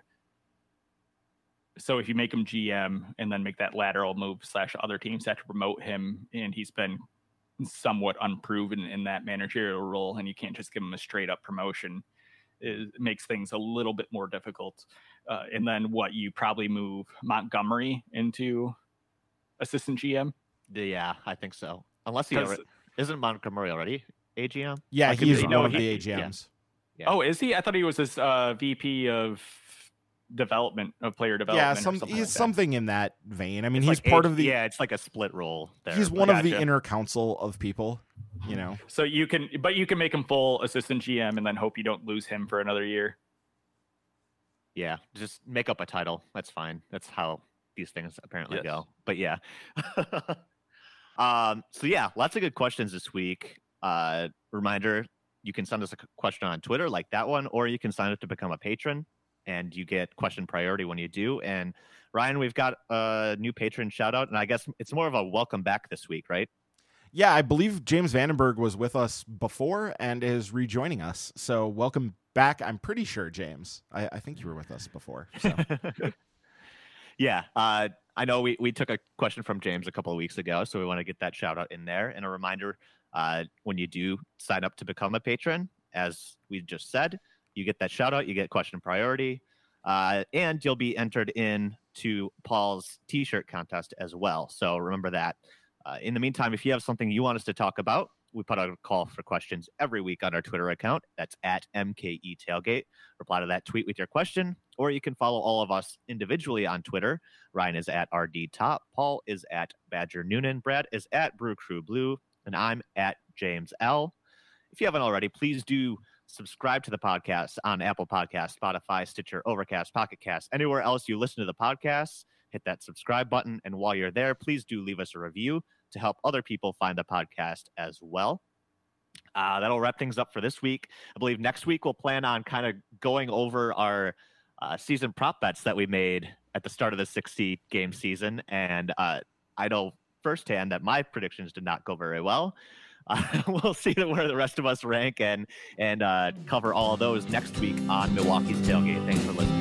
so if you make him GM and then make that lateral move slash other teams have to promote him and he's been somewhat unproven in that managerial role and you can't just give him a straight up promotion it makes things a little bit more difficult. Uh, and then what you probably move Montgomery into assistant GM. Yeah, I think so. Unless he 'Cause- already, isn't Montgomery already AGM? Yeah, he's one no, of he- the AGMs. Yeah. Oh, is he? I thought he was this uh, VP of development of player development. Yeah, or some something he's like something in that vein. I mean, It's he's like part A- of the. Yeah, it's like a split role. There. he's but- one of the inner council of people. You know. So you can, but you can make him full assistant GM and then hope you don't lose him for another year. Yeah, just make up a title. That's fine. That's how these things apparently Yes. go. But yeah. um, so yeah, lots of good questions this week. Uh, reminder: you can send us a question on Twitter like that one, or you can sign up to become a patron, and you get question priority when you do. And Ryan, we've got a new patron shout out, and I guess it's more of a welcome back this week, right? Yeah, I believe James Vandenberg was with us before and is rejoining us. So welcome back. I'm pretty sure, James. I, I think you were with us before. So. yeah, uh, I know we, we took a question from James a couple of weeks ago, so we want to get that shout out in there. And a reminder uh, when you do sign up to become a patron, as we just said, you get that shout out, you get question priority, uh, and you'll be entered in to Paul's t shirt contest as well. So remember that. Uh, in the meantime, if you have something you want us to talk about, we put out a call for questions every week on our Twitter account. That's at MKE Tailgate. Reply to that tweet with your question, or you can follow all of us individually on Twitter. Ryan is at RD Top, Paul is at Badger Noonan, Brad is at Brew Crew Blue, and I'm at James L. if you haven't already, please do subscribe to the podcast on Apple Podcasts, Spotify, Stitcher, Overcast, Pocket Cast, anywhere else you listen to the podcast. Hit that subscribe button. And while you're there, please do leave us a review to help other people find the podcast as well. Uh, that'll wrap things up for this week. I believe next week we'll plan on kind of going over our uh, season prop bets that we made at the start of the 60 game season. And uh, I know firsthand that my predictions did not go very well. Uh, we'll see where the rest of us rank and and uh, cover all of those next week on Milwaukee's tailgate. Thanks for listening.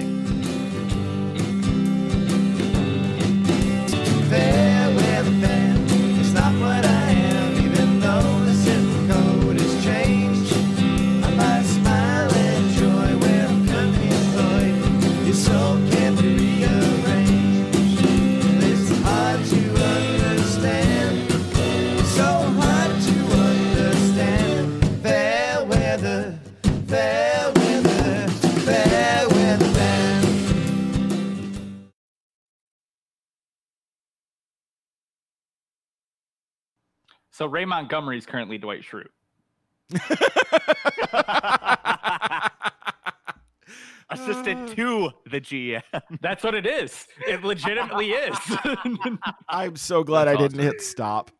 So Ray Montgomery is currently Dwight Schrute. Assistant to the GM. That's what it is. It legitimately is. I'm so glad That's I didn't awesome. hit stop.